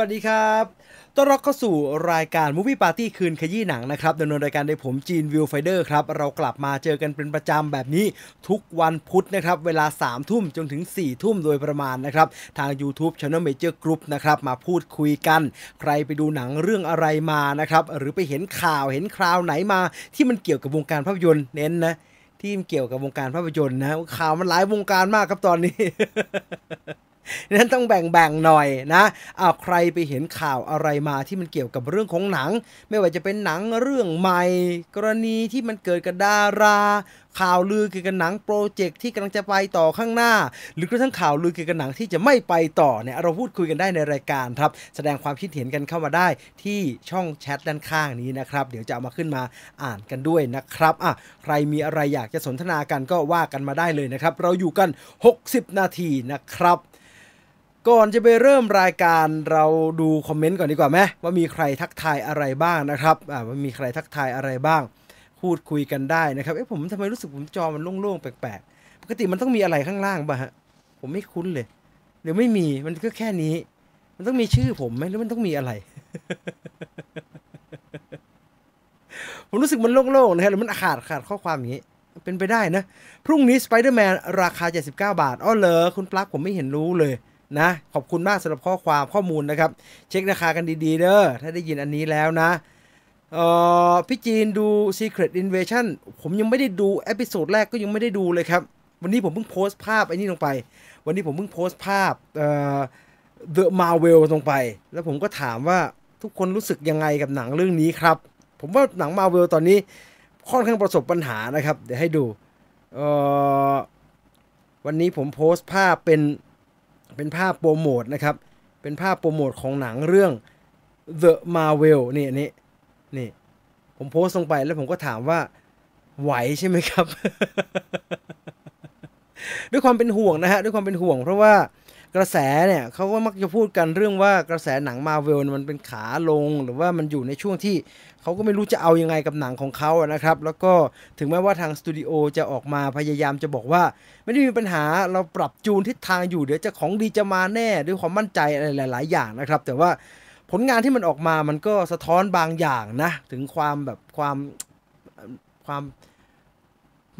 วัสดีครับ ต้อนรับเข้าสู่รายการ Movie Party คืนขยี้หนังนะครับดำเนินรายการโดยผมจีน Viewfinder ครับ เรากลับมาเจอกันเป็นประจำแบบนี้ทุกวันพุธนะครับ เวลา 3 ทุ่มจนถึง 4 ทุ่มโดยประมาณนะครับ ทาง YouTube Channel Major Group นะครับ มาพูดคุยกัน ใครไปดูหนังเรื่องอะไรมานะครับ หรือไปเห็นข่าวเห็นคราวไหนมา ที่มันเกี่ยวกับวงการภาพยนตร์เน้นนะที่เกี่ยวกับวงการภาพยนตร์นะข่าวมันหลายวงการมากครับตอนนี้ นั้นต้องแบ่งๆหน่อยนะอาใครไปเห็นข่าวอะไรมาที่มันเกี่ยวกับเรื่องของหนัง ไม่ว่าจะเป็นหนังเรื่องใหม่ กรณีที่มันเกิดกับดารา ข่าวลือเกี่ยวกับหนังโปรเจกต์ที่กำลังจะไปต่อข้างหน้า หรือกระทั่งข่าวลือเกี่ยวกับหนังที่จะไม่ไปต่อเนี่ยเราพูดคุยกันได้ในรายการครับ แสดงความคิดเห็นกันเข้ามาได้ที่ช่องแชทด้านข้างนี้นะครับ เดี๋ยวจะเอามาขึ้นมาอ่านกันด้วยนะครับอะใครมีอะไรอยากจะสนทนากันก็ว่ากันมาได้เลยนะครับ เราอยู่กัน 60 นาทีนะครับ ก่อนจะไปเริ่มรายการเราดูคอมเมนต์ก่อนดีกว่าไหมว่ามีใครทักทายอะไรบ้างนะครับอ่าว่ามีใครทักทายอะไรบ้าง พูดคุยกันได้นะครับเอ๊ะผมทำไมรู้สึกผมจอมันโล่งๆแปลกๆปกติมันต้องมีอะไรข้างล่างป่ะฮะผมไม่คุ้นเลยเดี๋ยวไม่มีมันก็แค่นี้ มันต้องมีชื่อผมไหมหรือมันต้องมีอะไร ผมรู้สึกมันโล่งๆนะครับหรือมันขาดขาดข้อความอย่างนี้เป็นไปได้นะ พรุ่งนี้ Spider-Man ราคา 79 บาท อ้อเหรอคุณปลั๊กผมไม่เห็นรู้เลย นะ ขอบคุณมากสำหรับข้อความข้อมูลนะครับ เช็คราคากันดีๆ เด้อถ้าได้ยินอันนี้แล้วนะเอ่อพี่จีนดู Secret Invasion ผมยังไม่ได้ดู episode แรกก็ยังไม่ได้ดูเลยครับ วันนี้ผมเพิ่งโพสต์ภาพไอ้นี่ลงไป วันนี้ผมเพิ่งโพสต์ภาพเอ่อ The Marvel ลงไป แล้วผมก็ถามว่าทุกคนรู้สึกยังไงกับหนังเรื่องนี้ครับ ผมว่าหนัง Marvel ตอนนี้ค่อนข้างประสบปัญหานะครับ เดี๋ยวให้ดูเอ่อวันนี้ผมโพสต์ภาพเป็น เป็นภาพโปรโมทนะครับ เป็นภาพโปรโมทของหนังเรื่อง The Marvel นี่นนี้นี่ ผมโพสต์ลงไปแล้วผมก็ถามว่า ไหวใช่ไหมครับ ด้วยความเป็นห่วงนะฮะ ด้วยความเป็นห่วง เพราะว่ากระแสเนี่ยเขาก็มักจะพูดกันเรื่องว่ากระแสหนังมาเวลมันเป็นขาลง หรือว่ามันอยู่ในช่วงที่ เขาก็ไม่รู้จะเอายังไงกับหนังของเขาอะนะครับ แล้วก็ถึงแม้ว่าทางสตูดิโอจะออกมาพยายามจะบอกว่า ไม่ได้มีปัญหาเราปรับจูนทิศทางอยู่เดี๋ยวจะของดีจะมาแน่ด้วยความมั่นใจอะไรหลาย ๆ อย่างนะครับ แต่ว่าผลงานที่มันออกมามันก็สะท้อนบางอย่างนะ ถึงความแบบความความ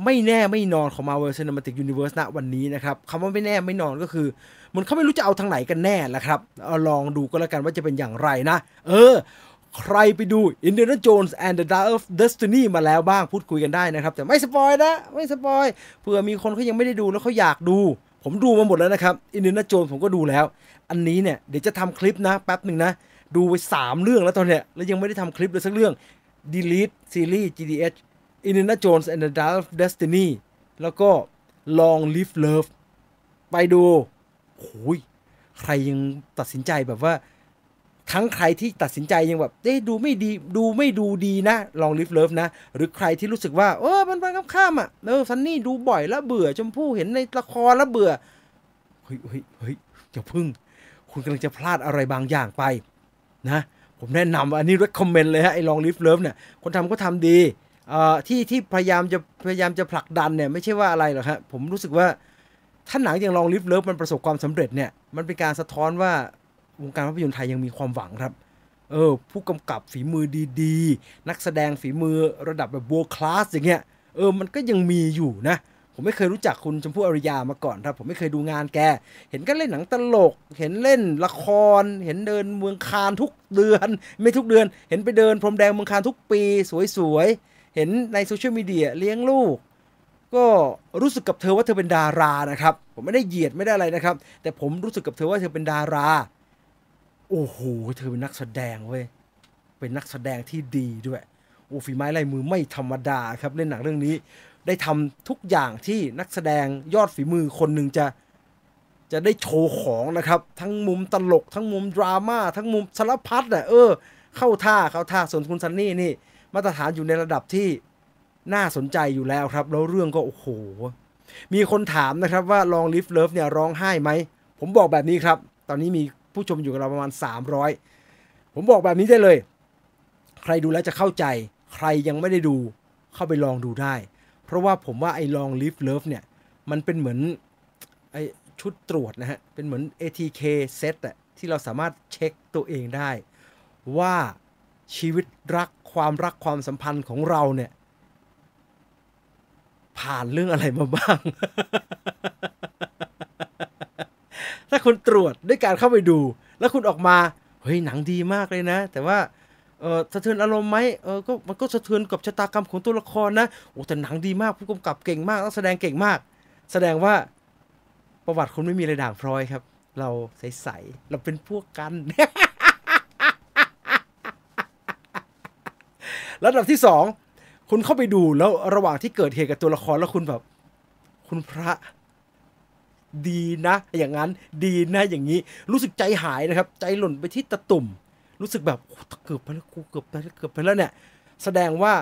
ไม่แน่ไม่นอนของ Marvel Cinematic Universe ณวันนี้นะครับคำว่าไม่แน่ไม่นอนก็คือ มันเขาไม่รู้จะเอาทางไหนกันแน่แหละครับเอาลองดูก็แล้วกันว่าจะเป็นอย่างไรนะ เออ ใครไปดู Indiana Jones and the Dial of Destiny มาแล้วบ้างพูดคุยกันได้นะครับ แต่ไม่สปอยนะ ไม่สปอยเผื่อมีคนเขายังไม่ได้ดูแล้วเขาอยากดู ผมดูมาหมดแล้วนะครับ Indiana Jones ผมก็ดูแล้ว อันนี้เนี่ยเดี๋ยวจะทำคลิปนะแป๊บหนึ่งนะ ดูไป 3 เรื่องแล้วตอนเนี้ยแล้วยังไม่ได้ทำคลิปเลยสักเรื่อง Delete Series GDH Indiana Jones and the Dial of Destiny แล้วก็ Long Live Love ไปดูโอ้ยใครยังตัดสินใจแบบว่า ทั้งใครที่ตัดสินใจยังแบบเอ๊ะดูไม่ดีดูไม่ดูดีนะ Long Live Love นะ หรือใครที่รู้สึกว่าเออมันไปข้ามอะเออซันนี่ดูบ่อยแล้วเบื่อชมพู่เห็นในละครแล้วเบื่อเฮ้ยเฮ้ยเฮ้ยอย่าพึ่ง คุณกำลังจะพลาดอะไรบางอย่างไปนะ ผมแนะนำอันนี้ recommend เลยฮะไอ้ Long Live Love เนี่ยคนทำก็ทำดีเอ่อที่ที่พยายามจะพยายามจะผลักดันเนี่ยไม่ใช่ว่าอะไรหรอกฮะผมรู้สึกว่าถ้าหนังอย่างลองลิฟเลิฟมันประสบความสำเร็จเนี่ยมันเป็นการสะท้อนว่า วงการภาพยนตร์ไทยยังมีความหวังครับ เออ ผู้กำกับฝีมือดีๆ นักแสดงฝีมือระดับแบบ world class อย่างเงี้ย เออ มันก็ยังมีอยู่นะ ผมไม่เคยรู้จักคุณชมพู่อริยามาก่อนครับ ผมไม่เคยดูงานแก เห็นก็เล่นหนังตลก เห็นเล่นละคร เห็นเดินเมืองคานทุกเดือน ไม่ทุกเดือน เห็นไปเดินพรมแดงเมืองคานทุกปีสวยๆ เห็นในโซเชียลมีเดียเลี้ยงลูกก็รู้สึกกับเธอว่าเธอเป็นดารานะครับ ผมไม่ได้เหยียดไม่ได้อะไรนะครับ แต่ผมรู้สึกกับเธอว่าเธอเป็นดารา โอ้โหเธอเป็นนักแสดงเว้ยเป็นนักแสดงที่ดีด้วยโอ้ฝีไม้ลายมือไม่ธรรมดาครับเล่นหนังเรื่องนี้ ได้ทำทุกอย่างที่นักแสดงยอดฝีมือคนหนึ่งจะจะได้โชว์ของนะครับ ทั้งมุมตลก ทั้งมุมดราม่าทั้งมุมสารพัดอะเออ เข้าท่าเข้าท่าส่วนคุณซันนี่นี่มาตรฐานอยู่ในระดับที่น่าสนใจอยู่แล้วครับ แล้วเรื่องก็โอ้โห มีคนถามนะครับว่า Long Live Love เนี่ยร้องไห้ไหม ผมบอกแบบนี้ครับ ตอนนี้มี ผู้ชมอยู่กับเราประมาณ 300 ผมบอกแบบนี้ได้เลย ใครดูแล้วจะเข้าใจ ใครยังไม่ได้ดูเข้าไปลองดูได้ เพราะว่าผมว่าไอ้ Long Live Love เนี่ย มันเป็นเหมือนไอ้ชุดตรวจนะฮะ เป็นเหมือน ATK set อะที่เราสามารถเช็คตัวเองได้ ว่าชีวิตรักความรักความสัมพันธ์ของเราเนี่ย ผ่านเรื่องอะไรมาบ้าง ถ้าคุณตรวจด้วยการเข้าไปดู แล้วคุณออกมาเฮ้ยหนังดีมากเลยนะ แต่ว่าเออสะเทือนอารมณ์ไหมเออก็มันก็สะเทือนกับชะตากรรมของตัวละครนะโอ้แต่หนังดีมากผู้กำกับเก่งมากนักแสดงเก่งมาก แสดงว่าประวัติคุณไม่มีอะไรด่างพร้อยครับ เราใสๆเราเป็นพวกกันระดับที่สองคุณเข้าไปดูแล้วระหว่างที่เกิดเหตุกับตัวละครแล้วคุณแบบ คุณพระ ดีนะ อย่างนั้นดีนะอย่างนี้ รู้สึกใจหายนะครับ ใจหล่นไปที่ตะตุ่ม รู้สึกแบบเกือบไปแล้วกูเกือบไปแล้วเกือบไปแล้วเนี่ย แสดงว่า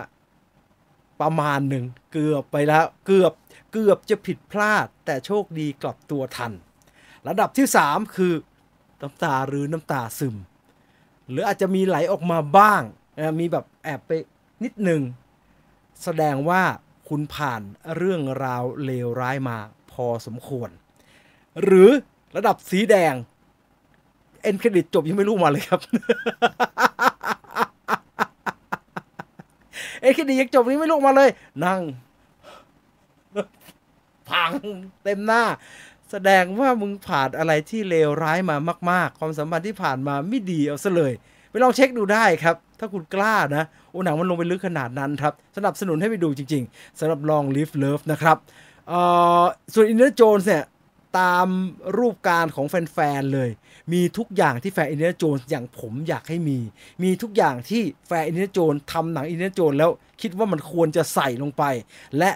ประมาณหนึ่งเกือบไปแล้ว เกือบเกือบจะผิดพลาด แต่โชคดีกลับตัวทัน ระดับที่สามคือน้ำตาหรือน้ำตาซึม หรืออาจจะมีไหลออกมาบ้างมีแบบแอบไปนิดหนึ่งแสดงว่าคุณผ่านเรื่องราวเลวร้ายมาพอสมควร หรือระดับสีแดง เอ็นเครดิตจบยังไม่รู้มาเลยครับ เอ็นเครดิตยังจบนี้ไม่รู้มาเลย นั่ง พังเต็มหน้า แสดงว่ามึงผ่านอะไรที่เลวร้ายมามาก ๆ ความสัมพันธ์ที่ผ่านมาไม่ดีเอาซะเลยไปลองเช็คดูได้ครับ ถ้าคุณกล้านะ โอ้หนังมันลงไปลึกขนาดนั้นครับ สนับสนุนให้ไปดูจริง ๆสำหรับลอง Live Love นะครับเออส่วน Indiana Jones เนี่ย ตามรูปการของแฟนๆเลย มีทุกอย่างที่แฟน Indiana Jones อย่างผมอยากให้มี มีทุกอย่างที่แฟน Indiana Jones ทำหนัง Indiana Jones แล้วคิดว่ามันควรจะใส่ลงไป และ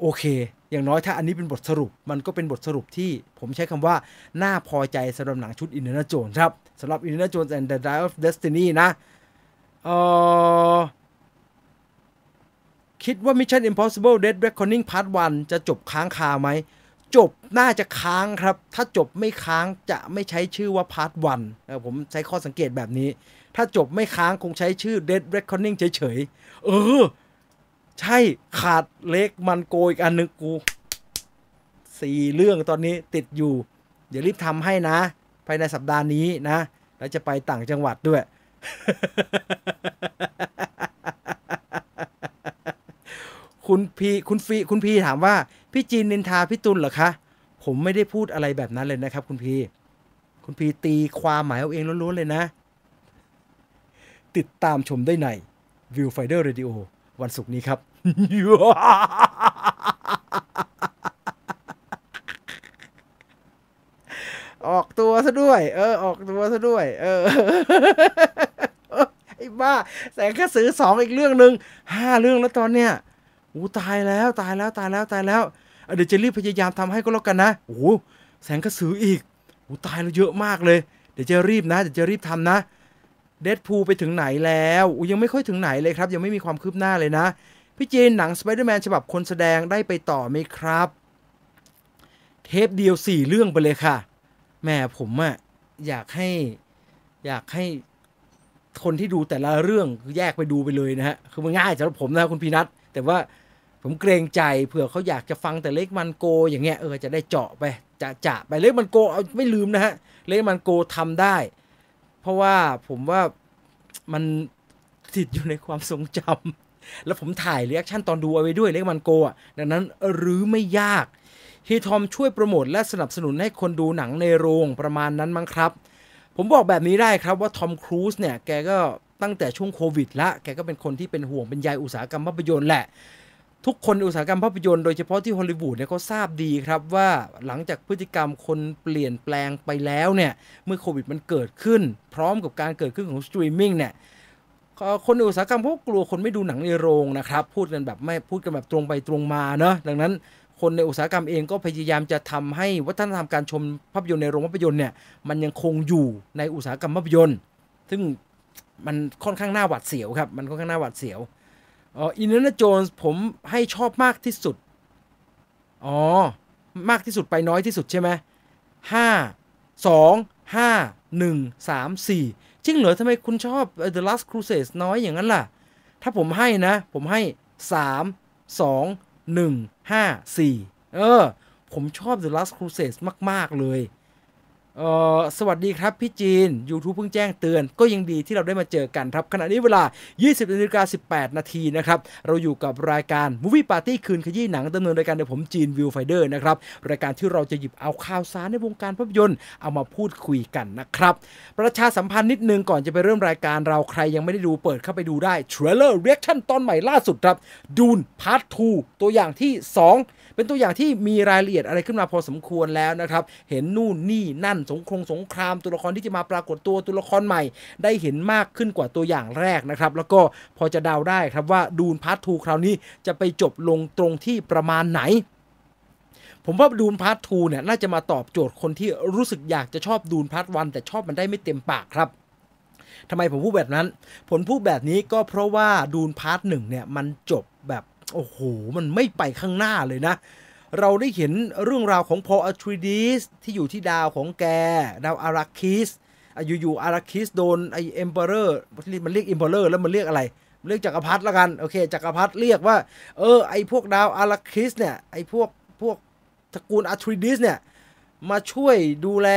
โอเค อย่างน้อยถ้าอันนี้เป็นบทสรุป มันก็เป็นบทสรุปที่ผมใช้คำว่า น่าพอใจสำหรับหนังชุดอินเดียโจนครับสำหรับอินเดียโจนส์ and the Dial of Destiny นะเอคิดว่า Mission Impossible Dead Reckoning Part 1 จะจบค้างคาไหม จบน่าจะค้างครับ ถ้าจบไม่ค้างจะไม่ใช้ชื่อว่า Part One ผมใช้ข้อสังเกตแบบนี้ ถ้าจบไม่ค้างคงใช้ชื่อ Dead Reckoning เฉยๆ เออ ใช่ขาด Lake Mungo อีกอันหนึ่งกูสี่เรื่องตอนนี้ติดอยู่ เดี๋ยวรีบทำให้นะ ภายในสัปดาห์นี้นะ แล้วจะไปต่างจังหวัดด้วย คุณพีคุณฟีคุณพีถามว่า พี่จีนนินทาพี่ตุลเหรอคะ ผมไม่ได้พูดอะไรแบบนั้นเลยนะครับ คุณพี คุณพีตีความหมายเอาเองล้วนๆเลยนะ ติดตามชมได้ใน Viewfinder Radio วันศุกร์นี้ครับ ออกตัวซะด้วย เออ ออกตัวซะด้วย เออไอ้บ้า แสงกระสือสองอีกเรื่องหนึ่งห้าเรื่องแล้วตอนเนี้ย อู้ตายแล้วตายแล้วตายแล้วตายแล้ว เดี๋ยวจะรีบพยายามทำให้ก็แล้วกันนะโอ้แสงกระสืออีกโอ้ตายแล้วเยอะมากเลย เดี๋ยวจะรีบนะ เดี๋ยวจะรีบทำนะ Deadpool ไปถึงไหนแล้วอู้ยังไม่ค่อยถึงไหนเลยครับ ยังไม่มีความคืบหน้าเลยนะ พี่เจนหนังสไปเดอร์แมนฉบับคนแสดงได้ไปต่อไหมครับ เทปเดียวสี่เรื่องไปเลยค่ะแม่งผมอะอยากให้อยากให้คนที่ดูแต่ละเรื่องแยกไปดูไปเลยนะฮะ คือมันง่ายสำหรับผมนะคุณพีนัทแต่ว่า ผมเกรงใจเผื่อเขาอยากจะฟังแต่ Lake Mungo อย่างเงี้ยเออจะได้เจาะไปจะจะไป Lake Mungo เอาไม่ลืมนะฮะ Lake Mungo ทำได้ เพราะว่าผมว่ามันติดอยู่ในความทรงจำแล้วผมถ่าย reaction ตอนดูเอาไว้ด้วย Lake Mungo อะดังนั้นหรือไม่อยากให้ทอมช่วยโปรโมทและสนับสนุนให้คนดูหนังในโรงประมาณนั้นมั้งครับ ผมบอกแบบนี้ได้ครับว่าทอมครูซเนี่ยแกก็ตั้งแต่ช่วงโควิดละแกก็เป็นคนที่เป็นห่วงเป็นใยอุตสาหกรรมภาพยนตร์แหละ ทุกคนอุตสาหกรรมภาพยนตร์โดยเฉพาะที่ฮอลลีวูดเนี่ยเขาทราบดีครับว่าหลังจากพฤติกรรมคนเปลี่ยนแปลงไปแล้วเนี่ยเมื่อโควิดมันเกิดขึ้น พร้อมกับการเกิดขึ้นของสตรีมมิ่งเนี่ยคนอุตสาหกรรมพวกกลัวคนไม่ดูหนังในโรงนะครับ พูดกันแบบไม่พูดกันแบบตรงไปตรงมาเนาะดังนั้นคนในอุตสาหกรรมเองก็พยายามจะทำให้วัฒนธรรมการชมภาพยนตร์ในโรงภาพยนตร์เนี่ยมันยังคงอยู่ในอุตสาหกรรมภาพยนตร์ ซึ่งมันค่อนข้างน่าหวาดเสียวครับมันค่อนข้างน่าหวาดเสียว อ๋ออินเนอร์โจนส์ผมให้ชอบมากที่สุด อ๋อ มากที่สุดไปน้อยที่สุดใช่ไหมห้าสองห้าหนึ่งสามสี่จริงเหรอทำไมคุณชอบ The Last Crusade น้อยอย่างนั้นล่ะ ถ้าผมให้นะ ผมให้สามสองหนึ่งห้าสี่เออ ผมชอบ The Last Crusade มาก ๆ เลย เออสวัสดีครับพี่จีน YouTube เพิ่งแจ้งเตือน ก็ยังดีที่เราได้มาเจอกันครับ ขณะนี้เวลา 20นาฬิกา18 นาทีนะครับ เราอยู่กับรายการ Movie Party คืนขยี้หนังดำเนินรายการโดยผมจีนวิวไฟเดอร์นะครับ รายการที่เราจะหยิบเอาข่าวสารในวงการภาพยนตร์เอามาพูดคุยกันนะครับ ประชาสัมพันธ์นิดนึงก่อนจะไปเริ่มรายการเราใครยังไม่ได้ดูเปิดเข้าไปดูได้ Trailer Reaction ตอนใหม่ล่าสุดครับ Dune Part 2ตัวอย่างที่ 2 เป็นตัวอย่างที่มีรายละเอียดอะไรขึ้นมาพอสมควรแล้วนะครับ เห็นนู่นนี่นั่นสงครงสงครามตัวละครที่จะมาปรากฏตัวตัวละครใหม่ ได้เห็นมากขึ้นกว่าตัวอย่างแรกนะครับ แล้วก็พอจะเดาได้ครับว่า Dune Part 2คราวนี้จะไปจบลงตรงที่ประมาณไหนผมว่า Dune Part 2เนี่ยน่าจะมาตอบโจทย์คนที่รู้สึกอยากจะชอบ Dune Part 1แต่ชอบมันได้ไม่เต็มปากครับทำไมผมพูดแบบนั้นผมพูดแบบนี้ก็เพราะว่า Dune Part หนึ่งเนี่ยมันจบแบบ โอ้โห มันไม่ไปข้างหน้าเลยนะ เราได้เห็นเรื่องราวของ Paul Atreides ที่อยู่ที่ดาวของแก ดาว Arrakis อยู่ๆ Arrakis โดนไอ Emperor มันเรียก Emperor แล้วมันเรียกอะไรเรียกจักรพรรดิละกันโอเคจักรพรรดิเรียกว่า เออไอพวกดาว Arrakis เนี่ยไอพวกพวกตระกูลอัทริดิสเนี่ยมาช่วยดูแล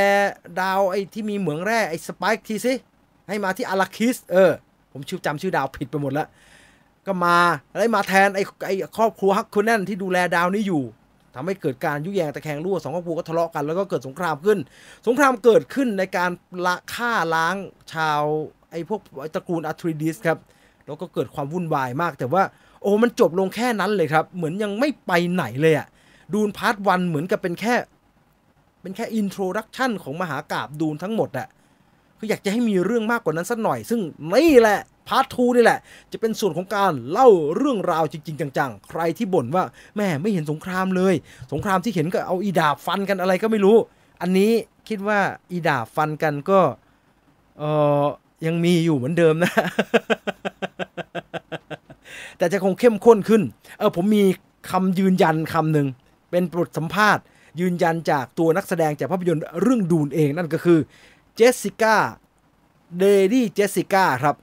ดาวไอที่มีเหมืองแร่ไอสไปค์ทีสิให้มาที่อาราคิสเออผมชื่อจำชื่อดาวผิดไปหมดแล้ว ก็มาได้วมาแทนไอ้ไอ้ครอบครัวฮักคุนแนนที่ดูแลดาวนี้อยู่ทำให้เกิดการยุแยงตะแคงรั่วสองครอบครัวก็ทะเลาะกันแล้วก็เกิดสงครามขึ้น สงครามเกิดขึ้นในการละฆ่าล้างชาวไอ้พวกตระกูลอัทริดิสครับแล้วก็เกิดความวุ่นวายมาก แต่ว่าโอ้มันจบลงแค่นั้นเลยครับ เหมือนยังไม่ไปไหนเลยอะ Dune Part One เหมือนกับเป็นแค่ เป็นแค่ introduction ของมหากาพย์ Dune ทั้งหมดอะคืออยากจะให้มีเรื่องมากกว่านั้นสักหน่อย ซึ่งนี่แหละ Part Two นี่แหละ จะเป็นส่วนของการเล่าเรื่องราวจริง ๆ จังๆ ใครที่บ่นว่าแม่งไม่เห็นสงครามเลย สงครามที่เห็นก็เอาอีดาบฟันกันอะไรก็ไม่รู้ อันนี้คิดว่าอีดาบฟันกันก็เอยังมีอยู่เหมือนเดิมนะ แต่จะคงเข้มข้นขึ้น เออผมมีคำยืนยันคำหนึ่งเป็นบทสัมภาษณ์ ยืนยันจากตัวนักแสดงจากภาพยนตร์เรื่อง Dune เองนั่นก็คือ Jessica Lady Jessica ครับ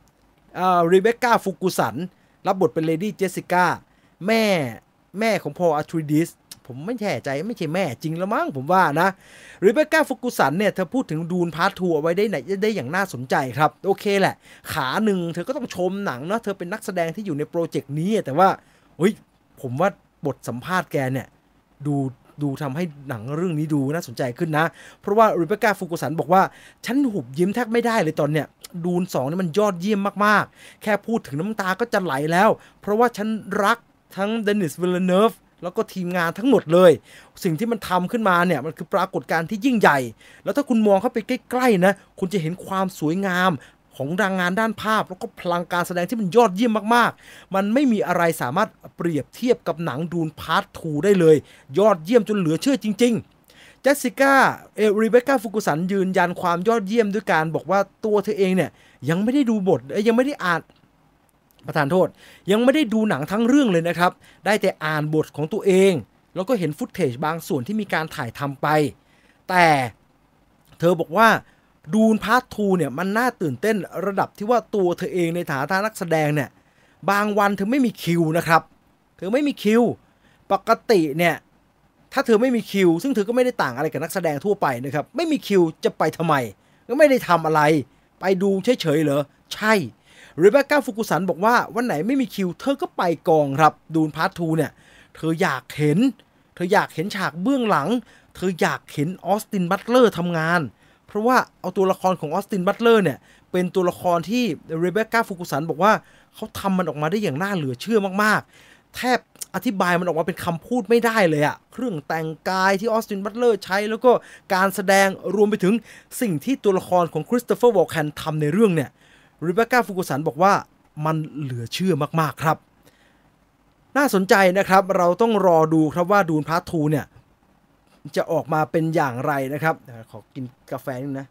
Rebecca Ferguson รับบทเป็น Lady Jessica แม่แม่ของ Paul Atreides ผมไม่แน่ใจไม่ใช่แม่จริงแล้วมั้งผมว่านะRebecca Ferguson เนี่ยเธอพูดถึง Dune Part Two ไว้ได้ไหนได้อย่างน่าสนใจครับ โอเคแหละ ขาหนึ่งเธอก็ต้องชมหนังเนาะเธอเป็นนักแสดงที่อยู่ในโปรเจกต์นี้แต่ว่าเฮ้ยผมว่าบทสัมภาษณ์แกเนี่ย ดู ดูทำให้หนังเรื่องนี้ดูน่าสนใจขึ้นนะ เพราะว่า Rebecca Ferguson บอกว่า ฉันหุบยิ้มแทบไม่ได้เลยตอนเนี้ย Dune สองนี่มันยอดเยี่ยมมากๆ แค่พูดถึงน้ำตาก็จะไหลแล้ว เพราะว่าฉันรักทั้ง Denis Villeneuveแล้วก็ทีมงานทั้งหมดเลย สิ่งที่มันทำขึ้นมาเนี่ย มันคือปรากฏการณ์ที่ยิ่งใหญ่ แล้วถ้าคุณมองเข้าไปใกล้ ๆ นะ คุณจะเห็นความสวยงาม ของรางงานด้านภาพ แล้วก็พลังการแสดงที่มันยอดเยี่ยมมากๆ มันไม่มีอะไรสามารถเปรียบเทียบกับหนังดูนพาร์ททูได้เลย ยอดเยี่ยมจนเหลือเชื่อจริงๆเจสสิก้าเอริเบคก้าฟุกุสันยืนยันความยอดเยี่ยมด้วยการบอกว่าตัวเธอเองเนี่ย ยังไม่ได้ดูบทยังไม่ได้อ่านประทานโทษ ยังไม่ได้ดูหนังทั้งเรื่องเลยนะครับ ได้แต่อ่านบทของตัวเอง แล้วก็เห็น footage บางส่วนที่มีการถ่ายทำไป แต่เธอบอกว่า Dune Part Two เนี่ยมันน่าตื่นเต้นระดับที่ว่าตัวเธอเองในฐานะนักแสดงเนี่ยบางวันเธอไม่มีคิวนะครับ เธอไม่มีคิว ปกติเนี่ยถ้าเธอไม่มีคิว ซึ่งเธอก็ไม่ได้ต่างอะไรกับนักแสดงทั่วไปนะครับ ไม่มีคิวจะไปทำไม ก็ไม่ได้ทำอะไร ไปดูเฉยๆเหรอ ใช่ Rebecca Ferguson บอกว่าวันไหนไม่มีคิว เธอก็ไปกองครับ Dune Part Two เนี่ย เธออยากเห็น เธออยากเห็นฉากเบื้องหลัง เธออยากเห็น Austin Butler ทำงาน เพราะว่าเอาตัวละครของ Austin Butler เนี่ย เป็นตัวละครที่ Rebecca Ferguson บอกว่าเขาทำมันออกมาได้อย่างน่าเหลือเชื่อมากๆ แทบอธิบายมันออกมาเป็นคำพูดไม่ได้เลยอะเครื่องแต่งกายที่ Austin Butler ใช้แล้วก็การแสดงรวมไปถึงสิ่งที่ตัวละครของ Christopher Walken ทำในเรื่องเนี่ย Rebecca Ferguson บอกว่ามันเหลือเชื่อมากๆครับ น่าสนใจนะครับ เราต้องรอดูครับว่า Dune Part Two เนี่ย จะออกมาเป็นอย่างไรนะครับ ขอกินกาแฟนึงนะ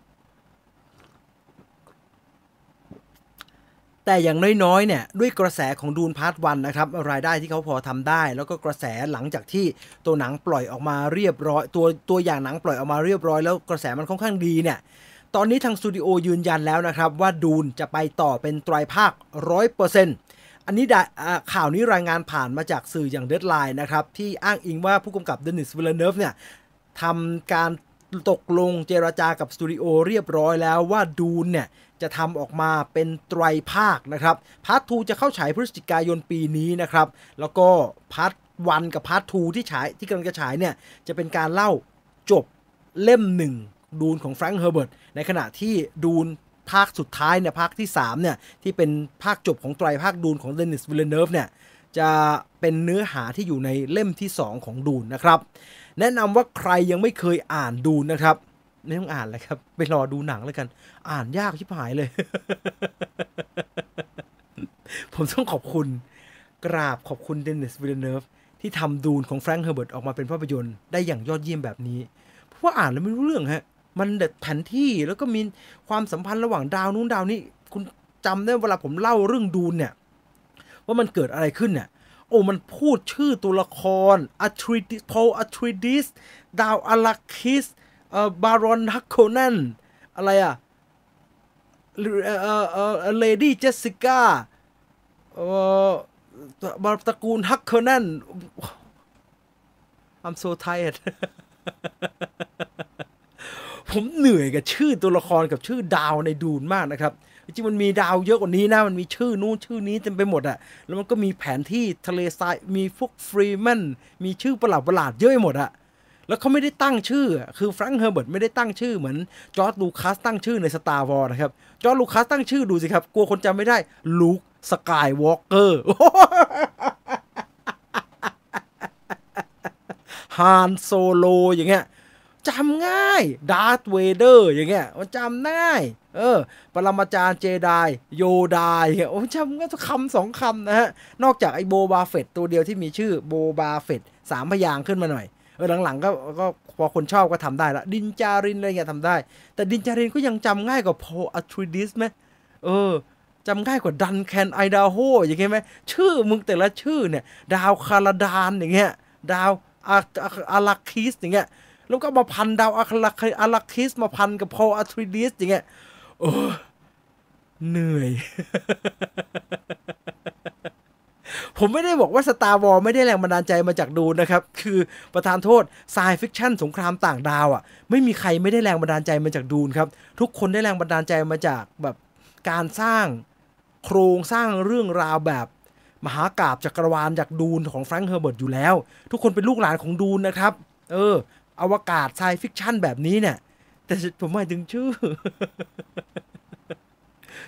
แต่อย่างน้อยๆเนี่ยด้วยกระแสของ Dune Part One นะครับ รายได้ที่เขาพอทำได้ แล้วก็กระแสหลังจากที่ตัวหนังปล่อยออกมาเรียบร้อยตัวตัวอย่างหนังปล่อยออกมาเรียบร้อยแล้วกระแสมันค่อนข้างดีเนี่ยตอนนี้ทางสตูดิโอยืนยันแล้วนะครับ ว่าดูนจะไปต่อเป็นไตรภาคร้อยเปอร์เซ็นต์อันนี้ข่าวนี้รายงานผ่านมาจากสื่ออย่างเดดไลน์นะครับ ที่อ้างอิงว่าผู้กำกับเดนิสวิลเนฟเนี่ย ทำการตกลงเจรจากับสตูดิโอเรียบร้อยแล้วว่าดูนเนี่ย จะทำออกมาเป็นไตรภาคนะครับ Part Two จะเข้าฉายพฤศจิกายนปีนี้นะครับ แล้วก็ Part One กับ Part Two ที่ฉายที่กำลังจะฉายเนี่ย จะเป็นการเล่าจบเล่มหนึ่งดูนของแฟรงค์เฮอร์เบิร์ตในขณะที่ดูนภาคสุดท้ายเนี่ยภาคที่ 3 เนี่ย ที่เป็นภาคจบของไตรภาคดูนของเดนิสวิลเลเนฟเนี่ย จะเป็นเนื้อหาที่อยู่ในเล่มที่ 2 ของดูนนะครับ แนะนำว่าใครยังไม่เคยอ่านดูนะครับไม่ต้องอ่านเลยครับ ไปรอดูหนังแล้วกัน อ่านยากชิบหายเลย ผมต้องขอบคุณ กราบขอบคุณเดนิสวิลเลเนฟที่ทำดูนของแฟรงค์เฮอร์เบิร์ตออกมาเป็นภาพยนตร์ได้อย่างยอดเยี่ยมแบบนี้ เพราะว่าอ่านแล้วไม่รู้เรื่องฮะ มันเปิดแผนที่แล้วก็มีความสัมพันธ์ระหว่างดาวนู้นดาวนี้ คุณจำได้เวลาผมเล่าเรื่องดูนเนี่ย ว่ามันเกิดอะไรขึ้นเนี่ย โอ้มันพูดชื่อตัวละครอะเทรดีสพอลอะเทรดีสดาวอาร์ราคิสเอ่อบารอนฮาร์คอนเนนอะไรอะเอ่อเอ่อเลดี้เจสสิก้าเอ่อบาตระกูลฮาร์คอนเนน I'm so tired ผมเหนื่อยกับชื่อตัวละครกับชื่อดาวในดูนมากนะครับ จริงมันมีดาวเยอะกว่านี้นะมันมีชื่อนู้นชื่อนี้เต็มไปหมดอะแล้วมันก็มีแผนที่ทะเลทรายมีพวกเฟรเมนมีชื่อประหลาดประหลาดเยอะหมดอะแล้วเขาไม่ได้ตั้งชื่อ คือแฟรงค์เฮอร์เบิร์ตไม่ได้ตั้งชื่อเหมือนจอร์จลูคัสตั้งชื่อในสตาร์วอร์สนะครับ จอร์จลูคัสตั้งชื่อดูสิครับ กลัวคนจำไม่ได้ลูคสกายวอล์กเกอร์ฮานโซโลอย่างเงี้ยจำง่ายดาร์ธเวเดอร์อย่างเงี้ยมันจำง่าย เออ ปรมาจารย์เจไดโยดาโอ้จำง่ายคำสองคำนะฮะ นอกจากไอโบบาเฟตตัวเดียวที่มีชื่อโบบาเฟตสามพยางขึ้นมาหน่อย เออหลังๆก็ก็พอคนชอบก็ทำได้ละ ดินจารินอะไรเงี้ยทำได้ แต่ดินจารินก็ยังจำง่ายกว่าโพอัทริดิสไหมเออจำง่ายกว่าดันแคนไอดาโฮอย่างเงี้ยไหมชื่อมึงแต่ละชื่อเนี่ย ดาวคาราดานอย่างเงี้ยดาวอาราคิสอย่างเงี้ยแล้วก็มาพันดาวอาคาลักคิสมาพันกับโพออัทริดิสอย่างเงี้ย โอ้เหนื่อย ผมไม่ได้บอกว่าสตาร์วอร์สไม่ได้แรงบันดาลใจมาจากดูนะครับ คือประทานโทษ sci-fiction สงครามต่างดาวอะ่ะ ไม่มีใครไม่ได้แรงบันดาลใจมาจากดูนครับ ทุกคนได้แรงบันดาลใจมาจากแบบการสร้างโครงสร้างเรื่องราวแบบมหากาพย์จักรวาลจากดูนของแฟรงค์เฮอร์เบิร์ตอยู่แล้ว ทุกคนเป็นลูกหลานของดูนนะครับ เออ อวกาศ sci-fiction แบบนี้เนี่ย แต่ผมหมายถึงชื่อ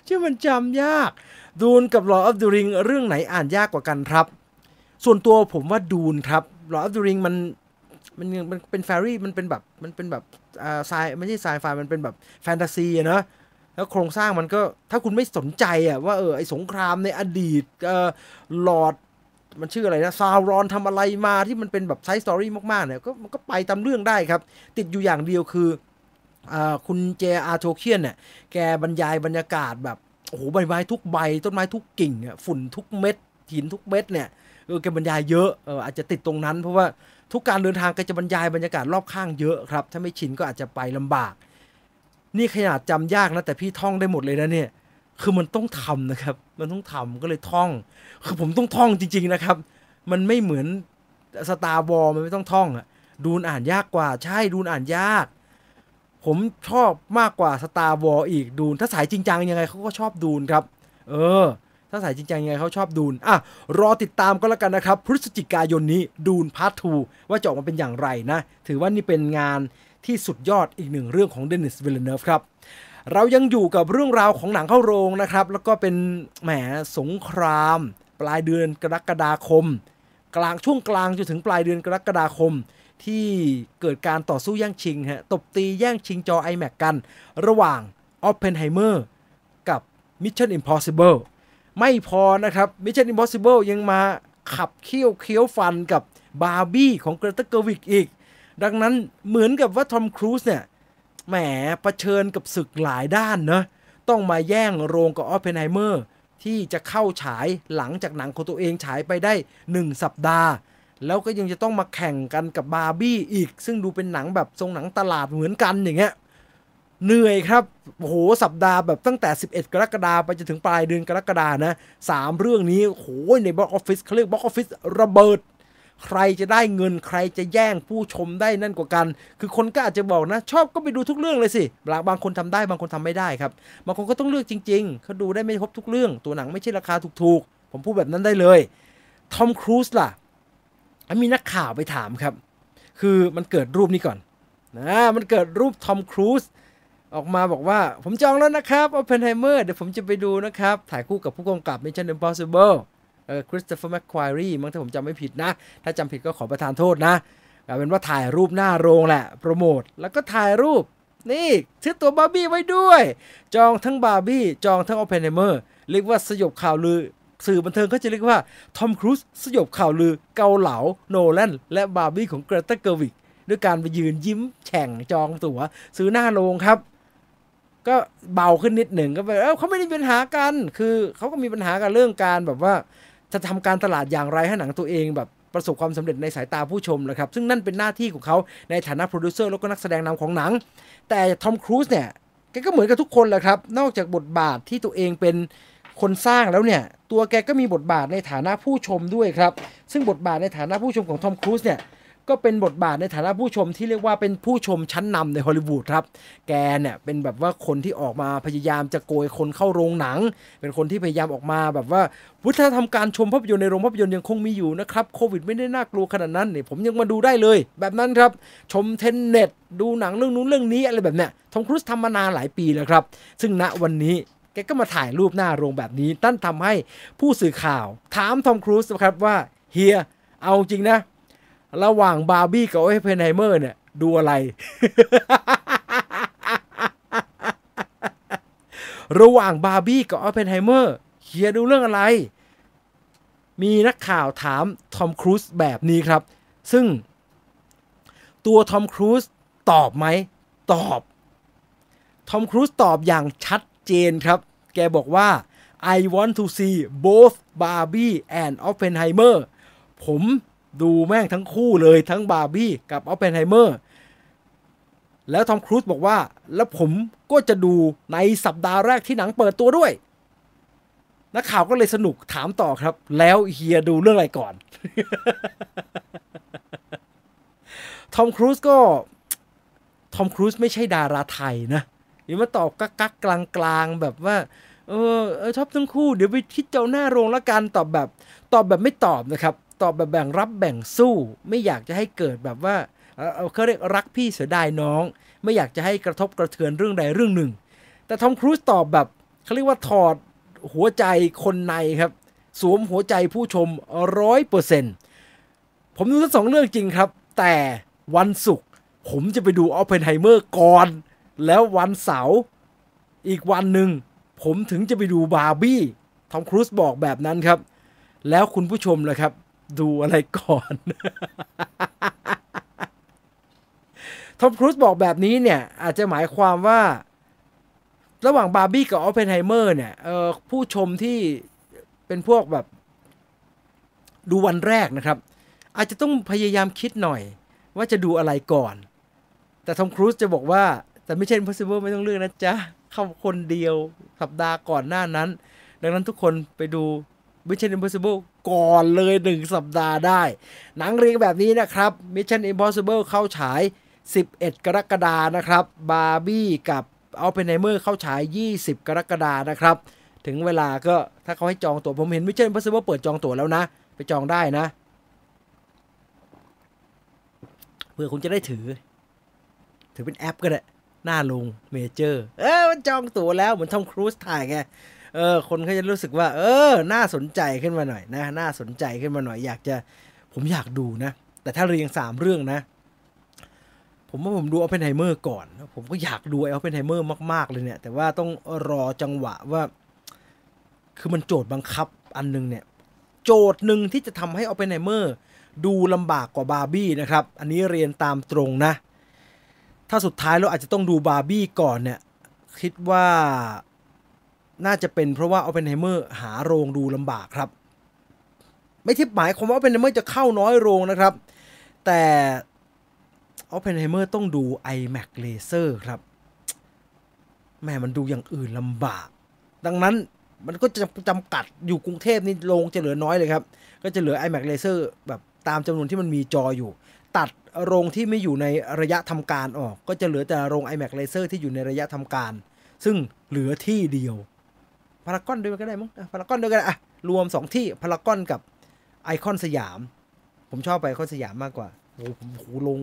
ชื่อมันจำยาก ดูนกับ Lord of the Ring เรื่องไหนอ่านยากกว่ากันครับ ส่วนตัวผมว่าดูนครับ Lord of the Ring มันมันมันเป็น fairy มันเป็นแบบมันเป็นแบบอ่าไซไม่ใช่ไซไฟมันเป็นแบบแฟนตาซีอะเนาะแล้วโครงสร้างมันก็ถ้าคุณไม่สนใจอะว่าเออไอสงครามในอดีตเออหลอดมันชื่ออะไรนะซาวรอนทำอะไรมาที่มันเป็นแบบ side story มากๆเนี่ยก็มันก็ไปตามเรื่องได้ครับ ติดอยู่อย่างเดียวคือ คุณเจอาโทเคียนเนี่ยแกบรรยายบรรยากาศแบบโอ้โหใบไม้ทุกใบ ต้นไม้ทุกกิ่งฝุ่นทุกเม็ดหินทุกเม็ดเนี่ยเออแกบรรยายเยอะเอออาจจะติดตรงนั้น เพราะว่าทุกการเดินทางแกจะบรรยายบรรยากาศรอบข้างเยอะครับ ถ้าไม่ชินก็อาจจะไปลำบาก นี่ขนาดจำยากนะแต่พี่ท่องได้หมดเลยนะเนี่ย คือมันต้องทำนะครับ มันต้องทำก็เลยท่อง คือผมต้องท่องจริง ๆนะครับ มันไม่เหมือนสตาร์วอร์สมันไม่ต้องท่องอะดูนอ่านยากกว่า ใช่ดูนอ่านยาก ผมชอบมากกว่าสตาร์วอร์สอีกดูนถ้าสายจริงจังยังไงเขาก็ชอบดูนครับ เออ ถ้าสายจริงจังยังไงเขาชอบดูนอะรอติดตามก็แล้วกันนะครับ พฤศจิกายนนี้ดูน Part Two ว่าจะออกมาเป็นอย่างไรนะ ถือว่านี่เป็นงานที่สุดยอดอีกหนึ่งเรื่องของเดนิสวิลเลเนฟครับเรายังอยู่กับเรื่องราวของหนังเข้าโรงนะครับ แล้วก็เป็นแหมสงคราม ปลายเดือนกรกฎาคม กลางช่วงกลางจนถึงปลายเดือนกรกฎาคม ที่เกิดการต่อสู้แย่งชิงฮะตบตีแย่งชิงจอ iMac กัน ระหว่าง Oppenheimer กับ Mission Impossible ไม่พอนะครับ Mission Impossible ยังมาขับเคี้ยวเคี้ยวฟันกับบาร์บี้ของเกรตเกอร์วิกอีก ดังนั้นเหมือนกับว่าทอมครูซเนี่ยแหมเผชิญกับศึกหลายด้านเนะต้องมาแย่งโรงกับออปเพนไฮเมอร์ที่จะเข้าฉายหลังจากหนังของตัวเองฉายไปได้ 1 สัปดาห์ แล้วก็ยังจะต้องมาแข่งกันกับบาร์บี้อีก ซึ่งดูเป็นหนังแบบทรงหนังตลาดเหมือนกันอย่างเงี้ยเหนื่อยครับโอ้โหสัปดาห์แบบตั้งแต่ 11 กรกฎาคมไปจนถึงปลายเดือนกรกฎานะสามเรื่องนี้โอ้โหใน box office เขาเรียก box office ระเบิด ใครจะได้เงินใครจะแย่งผู้ชมได้มากกว่ากัน คือคนก็อาจจะบอกนะ ชอบก็ไปดูทุกเรื่องเลยสิบางคนทำได้บางคนทำไม่ได้ครับ บางคนก็ต้องเลือกจริงๆเขาดูได้ไม่ครบทุกเรื่อง ตั๋วหนังไม่ใช่ราคาถูกๆ ผมพูดแบบนั้นได้เลยทอมครูซล่ะ มีนักข่าวไปถามครับ คือมันเกิดรูปนี้ก่อนนะมันเกิดรูปทอมครูซออกมาบอกว่าผมจองแล้วนะครับโอเพนไฮเมอร์เดี๋ยวผมจะไปดูนะครับ ถ่ายคู่กับผู้กำกับ Mission Impossible เออคริสโตเฟอร์แมคควอรีมั้งถ้าผมจำไม่ผิดนะ ถ้าจำผิดก็ขอประทานโทษนะเอาเป็นว่าถ่ายรูปหน้าโรงแหละ โปรโมท แล้วก็ถ่ายรูป นี่ซื้อตั๋วบาร์บี้ไว้ด้วย จองทั้งบาร์บี้จองทั้งโอเพนไฮเมอร์เรียกว่าสยบข่าวลือ สื่อบันเทิงก็จะเรียกว่า ทอมครูซสยบข่าวลือเกาเหลาโนแลนและบาร์บี้ของเกรตาเกอร์วิกด้วยการไปยืนยิ้มแฉ่งจองตั๋วซื้อหน้าโรงครับ ก็เบาขึ้นนิดหนึ่งก็ไปเออเขาไม่ได้มีปัญหากัน คือเขาก็มีปัญหากันเรื่องการแบบว่าจะทำการตลาดอย่างไรให้หนังตัวเองแบบประสบความสำเร็จในสายตาผู้ชมนะครับ ซึ่งนั่นเป็นหน้าที่ของเขาในฐานะโปรดิวเซอร์แล้วก็นักแสดงนำของหนัง แต่ทอมครูซเนี่ยก็เหมือนกับทุกคนแหละครับ นอกจากบทบาทที่ตัวเองเป็นคนสร้างแล้วเนี่ย ตัวแกก็มีบทบาทในฐานะผู้ชมด้วยครับ ซึ่งบทบาทในฐานะผู้ชมของทอมครูซเนี่ยก็เป็นบทบาทในฐานะผู้ชมที่เรียกว่าเป็นผู้ชมชั้นนำในฮอลลีวูดครับ แกเนี่ยเป็นแบบว่าคนที่ออกมาพยายามจะโกยคนเข้าโรงหนัง เป็นคนที่พยายามออกมาแบบว่าวัฒนธรรมการชมภาพยนตร์ในโรงภาพยนตร์ยังคงมีอยู่นะครับโควิดไม่ได้น่ากลัวขนาดนั้นเนี่ยผมยังมาดูได้เลย แบบนั้นครับ ชมเทนเน็ตดูหนังเรื่องนู้นเรื่องนี้อะไรแบบเนี้ยทอมครูซทำมานานหลายปีแล้วครับ ซึ่งณวันนี้ แกก็มาถ่ายรูปหน้าโรงแบบนี้นั้นทำให้ผู้สื่อข่าวถามทอมครูซนะครับว่าเฮียเอาจริงนะ ระหว่างบาร์บี้กับโอเพนไฮเมอร์เนี่ย ดูอะไร ระหว่างบาร์บี้กับออปเพนไฮเมอร์เฮียดูเรื่องอะไร มีนักข่าวถามทอมครูซแบบนี้ครับ ซึ่งตัวทอมครูซตอบไหม ตอบ ทอมครูซตอบอย่างชัด เจนครับ แกบอกว่า I want to see both Barbie and Oppenheimer ผมดูแม่งทั้งคู่เลยทั้งบาร์บี้กับออปเพนไฮเมอร์แล้วทอมครูซบอกว่า แล้วผมก็จะดูในสัปดาห์แรกที่หนังเปิดตัวด้วย นักข่าวก็เลยสนุกถามต่อครับ แล้วเฮียดูเรื่องอะไรก่อน ทอมครูซก็ ทอมครูซไม่ใช่ดาราไทยนะ อย่ามาตอบกักกักกลางกลางแบบว่าเออเออชอบทั้งคู่เดี๋ยวไปคิดเจ้าหน้าโรงละกันตอบแบบ ตอบแบบไม่ตอบนะครับ ตอบแบบแบ่งรับแบ่งสู้ ไม่อยากจะให้เกิดแบบว่าเขาเรียกรักพี่เสียดายน้อง ไม่อยากจะให้กระทบกระเทือนเรื่องใดเรื่องหนึ่ง แต่ทอมครูซตอบแบบเขาเรียกว่าถอดหัวใจคนในครับ สวมหัวใจผู้ชมร้อยเปอร์เซ็นต์ผมดูทั้งสองเรื่องจริงครับ แต่วันศุกร์ผมจะไปดูออปเพนไฮเมอร์ก่อน แล้ววันเสาร์อีกวันหนึ่ง ผมถึงจะไปดูบาร์บี้ทอมครูซบอกแบบนั้นครับ แล้วคุณผู้ชมล่ะครับ ดูอะไรก่อนทอมครูซบอกแบบนี้เนี่ย อาจจะหมายความว่า ระหว่างบาร์บี้กับออปเพนไฮเมอร์เนี่ยผู้ชมที่เป็นพวกแบบดูวันแรกนะครับ อาจจะต้องพยายามคิดหน่อย ว่าจะดูอะไรก่อน แต่ทอมครูซจะบอกว่า แต่ Mission Impossible ไม่ต้องเลือกนะจ๊ะเข้าคนเดียวสัปดาห์ก่อนหน้านั้น ดังนั้นทุกคนไปดู Mission Impossible ก่อนเลยหนึ่งสัปดาห์ได้ หนังเรียงแบบนี้นะครับ Mission Impossible เข้าฉาย 11 กรกฎานะครับบาร์บี้กับออปเพนไฮเมอร์เข้าฉาย 20 กรกฎานะครับ ถึงเวลาก็ถ้าเขาให้จองตั๋วผมเห็น Mission Impossible เปิดจองตั๋วแล้วนะ ไปจองได้นะเพื่อคุณจะได้ถือ ถือเป็นแอปก็ได้ หน้าโรงเมเจอร์ เออมันจองตั๋วแล้วเหมือนทอมครูซถ่ายไงเออคนเขาจะรู้สึกว่า เออ น่าสนใจขึ้นมาหน่อยนะน่าสนใจขึ้นมาหน่อยอยากจะผมอยากดูนะ แต่ถ้าเรียงสามเรื่องนะ ผมว่าผมดูออปเพนไฮเมอร์ก่อน ผมก็อยากดูไอ้ออปเพนไฮเมอร์มาก ๆ เลยเนี่ย แต่ว่าต้องรอจังหวะว่า คือมันโจทย์บังคับอันนึงเนี่ย โจทย์หนึ่งที่จะทำให้ออปเพนไฮเมอร์ดูลำบากกว่าบาร์บี้นะครับ อันนี้เรียนตามตรงนะ ถ้าสุดท้ายเราอาจจะต้องดูบาร์บี้ก่อนเนี่ย คิดว่าน่าจะเป็นเพราะว่าออปเพนไฮเมอร์หาโรงดูลำบากครับ ไม่ที่หมายความว่าออปเพนไฮเมอร์จะเข้าน้อยโรงนะครับ แต่ออปเพนไฮเมอร์ต้องดู IMAX Laser ครับแม่มันดูอย่างอื่นลำบาก ดังนั้นมันก็จะจำกัดอยู่กรุงเทพนี่โรงจะเหลือน้อยเลยครับ ก็จะเหลือ iMac Laser แบบตามจำนวนที่มันมีจออยู่ ตัด โรงที่ไม่อยู่ในระยะทำการออก ก็จะเหลือแต่โรง IMAX Laser ที่อยู่ในระยะทำการ ซึ่งเหลือที่เดียวพารากอนด้วยก็ได้มั้งพารากอนด้วยก็ได้อะรวม 2 ที่พารากอนกับไอคอนสยาม ผมชอบไปไอคอนสยามมากกว่าโอ้โหผมโรง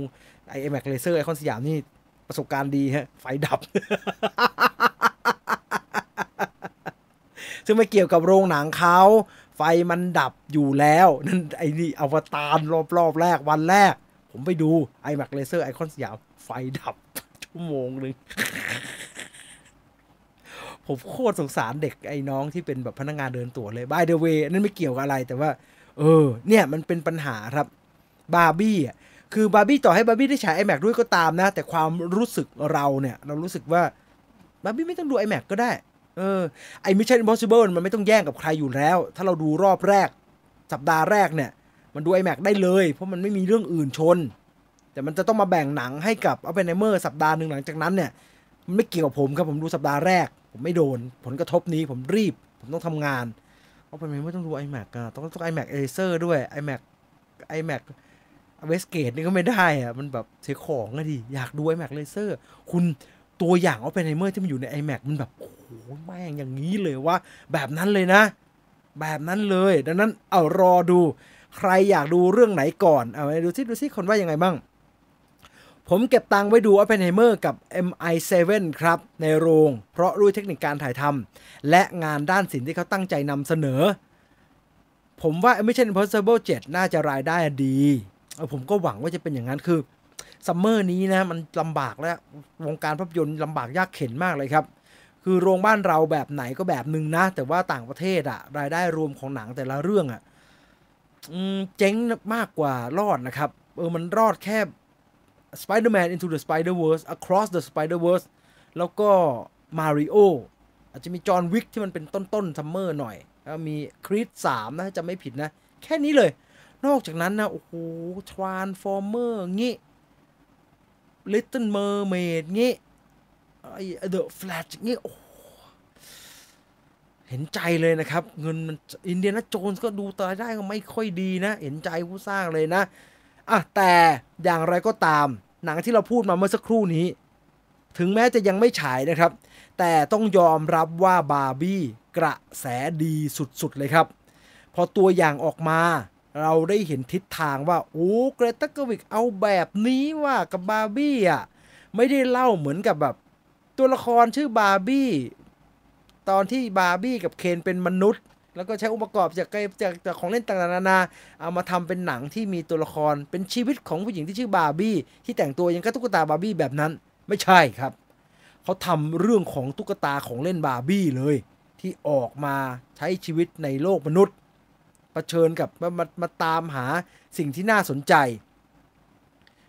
IMAX Laser ไอคอนสยามนี่ประสบการณ์ดีฮะ ไฟดับ ซึ่งไม่เกี่ยวกับโรงหนังเขาไฟมันดับอยู่แล้ว นั่นไอ้นี่อวตารรอบรอบแรกวันแรก ผมไปดู IMAX Laser ไอคอนสยามไฟดับชั่วโมงหนึ่งผมโคตรสงสารเด็กไอ้น้องที่เป็นแบบพนักงานเดินตั๋วเลย by the way นั่นไม่เกี่ยวกับอะไร แต่ว่า เออ เนี่ยมันเป็นปัญหาครับบาร์บี้อะคือบาร์บี้ต่อให้บาร์บี้ได้ฉาย IMAX ด้วยก็ตามนะ แต่ความรู้สึกเราเนี่ย เรารู้สึกว่าบาร์บี้ไม่ต้องดู iMac ก็ได้ เออไอ้ Mission Impossible มันไม่ต้องแย่งกับใครอยู่แล้ว ถ้าเราดูรอบแรก สัปดาห์แรกเนี่ย มันดู iMac ได้เลย เพราะมันไม่มีเรื่องอื่นชน แต่มันจะต้องมาแบ่งหนังให้กับ Oppenheimer สัปดาห์หนึ่งหลังจากนั้นเนี่ยมันไม่เกี่ยวกับผมครับผมดูสัปดาห์แรก ผมไม่โดน ผลกระทบนี้ผมรีบ ผมต้องทำงาน Oppenheimer ต้องดู iMac อะต้องต้อง iMac Acer ด้วย iMac iMac เวสเกตนี่ก็ไม่ได้อะมันแบบเสียของอะดิอยากดู iMac Laser คุณตัวอย่างเอาเป็นไอเมอร์ที่มันอยู่ใน iMac มันแบบโอ้โหแม่งอย่างนี้เลยว่า แบบนั้นเลยนะ แบบนั้นเลย ดังนั้นเอารอดู ใครอยากดูเรื่องไหนก่อนเอาดูซิดูซิคนว่ายังไงบ้าง ผมเก็บตังค์ไว้ดู Oppenheimer กับ MI7 ครับ ในโรง เพราะด้วยเทคนิคการถ่ายทำและงานด้านศิลป์ที่เขาตั้งใจนำเสนอ ผมว่า Mission Impossible 7 น่าจะรายได้ดีผมก็หวังว่าจะเป็นอย่างนั้นคือซัมเมอร์นี้นะมันลำบากแล้ววงการภาพยนตร์ลำบากยากเข็นมากเลยครับ คือโรงบ้านเราแบบไหนก็แบบหนึ่งนะ แต่ว่าต่างประเทศอะรายได้รวมของหนังแต่ละเรื่องอะ เจ๊งมากกว่ารอดนะครับ เออมันรอดแค่ Spider-Man Into the Spider-Verse Across the Spider-Verse แล้วก็ Mario อาจจะมีจอห์นวิกที่มันเป็นต้นๆซัมเมอร์หน่อย แล้วมีครีดสามนะจะไม่ผิดนะ แค่นี้เลย นอกจากนั้นนะ โอ้โห Transformer งี้ Little Mermaid งี้ไอ้ The Flash งี้โอ้ เห็นใจเลยนะครับ เงินมันอินเดียนาโจนส์ก็ดูรายได้ก็ไม่ค่อยดีนะ เห็นใจผู้สร้างเลยนะอะแต่อย่างไรก็ตาม หนังที่เราพูดมาเมื่อสักครู่นี้ ถึงแม้จะยังไม่ฉายนะครับ แต่ต้องยอมรับว่าบาร์บี้กระแสดีสุดๆเลยครับ พอตัวอย่างออกมาเราได้เห็นทิศทางว่า โอ้เกรตากวิกเอาแบบนี้ว่ากับบาร์บี้อะ ไม่ได้เล่าเหมือนกับแบบ ตัวละครชื่อบาร์บี้ ตอนที่บาร์บี้กับเคนเป็นมนุษย์ แล้วก็ใช้องค์ประกอบจากจากจากของเล่นต่างๆนานาเอามาทำเป็นหนังที่มีตัวละครเป็นชีวิตของผู้หญิงที่ชื่อบาร์บี้ที่แต่งตัวยังกับตุ๊กตาบาร์บี้แบบนั้นไม่ใช่ครับเขาทำเรื่องของตุ๊กตาของเล่นบาร์บี้เลย ที่ออกมาใช้ชีวิตในโลกมนุษย์เผชิญกับมามามาตามหาสิ่งที่น่าสนใจ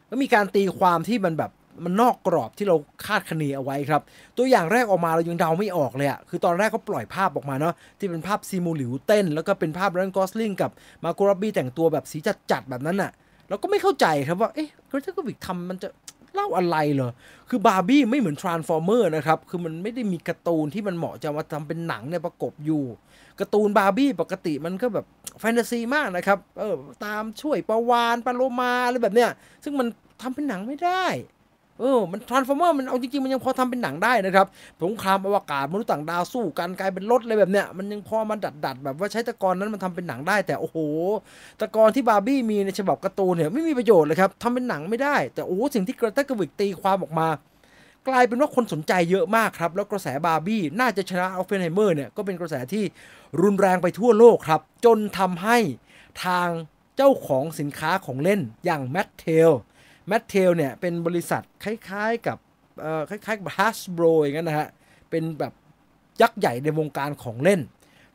ก็มีการตีความที่มันแบบ มันนอกกรอบที่เราคาดคะเนเอาไว้ครับ ตัวอย่างแรกออกมาเรายังเดาไม่ออกเลยอะคือตอนแรกเขาปล่อยภาพออกมาเนาะที่เป็นภาพซีมูหลิวเต้น แล้วก็เป็นภาพรันกอสลิงกับมาโกรบี้แต่งตัวแบบสีจัดๆแบบนั้นอะเราก็ไม่เข้าใจครับว่าเอ๊ะกรเทกวิกทำมันจะเล่าอะไรเหรอ คือบาร์บี้ไม่เหมือนทรานส์ฟอร์เมอร์นะครับ คือมันไม่ได้มีการ์ตูนที่มันเหมาะจะมาทำเป็นหนังเนี่ยประกบอยู่ การ์ตูนบาร์บี้ปกติมันก็แบบแฟนตาซีมากนะครับ เออตามช่วยปลาวาฬปลาโลมาอะไรแบบเนี้ย ซึ่งมันทำเป็นหนังไม่ได้ เออมันทรานส์ฟอร์เมอร์มันเอาจริงๆ มันยังพอทำเป็นหนังได้นะครับสงครามอวกาศมนุษย์ต่างดาวสู้กันกลายเป็นรถอะไรแบบเนี้ยมันยังพอมาดัดดัดแบบว่าใช้ตะกอนนั้นมันทำเป็นหนังได้ แต่โอ้โห ตะกอนที่บาร์บี้มีในฉบับการ์ตูนเนี่ยไม่มีประโยชน์เลยครับทำเป็นหนังไม่ได้ แต่โอ้สิ่งที่ Greta Gerwig ตีความออกมา กลายเป็นว่าคนสนใจเยอะมากครับ แล้วกระแสบาร์บี้น่าจะชนะอัลเฟนไฮเมอร์เนี่ยก็เป็นกระแสที่รุนแรงไปทั่วโลกครับ จนทำให้ทางเจ้าของสินค้าของเล่นอย่าง Mattel Mattel เนี่ยเป็นบริษัทคล้ายๆกับคล้ายๆกับ Hasbro อย่างนั้นนะฮะ เป็นแบบยักษ์ใหญ่ในวงการของเล่น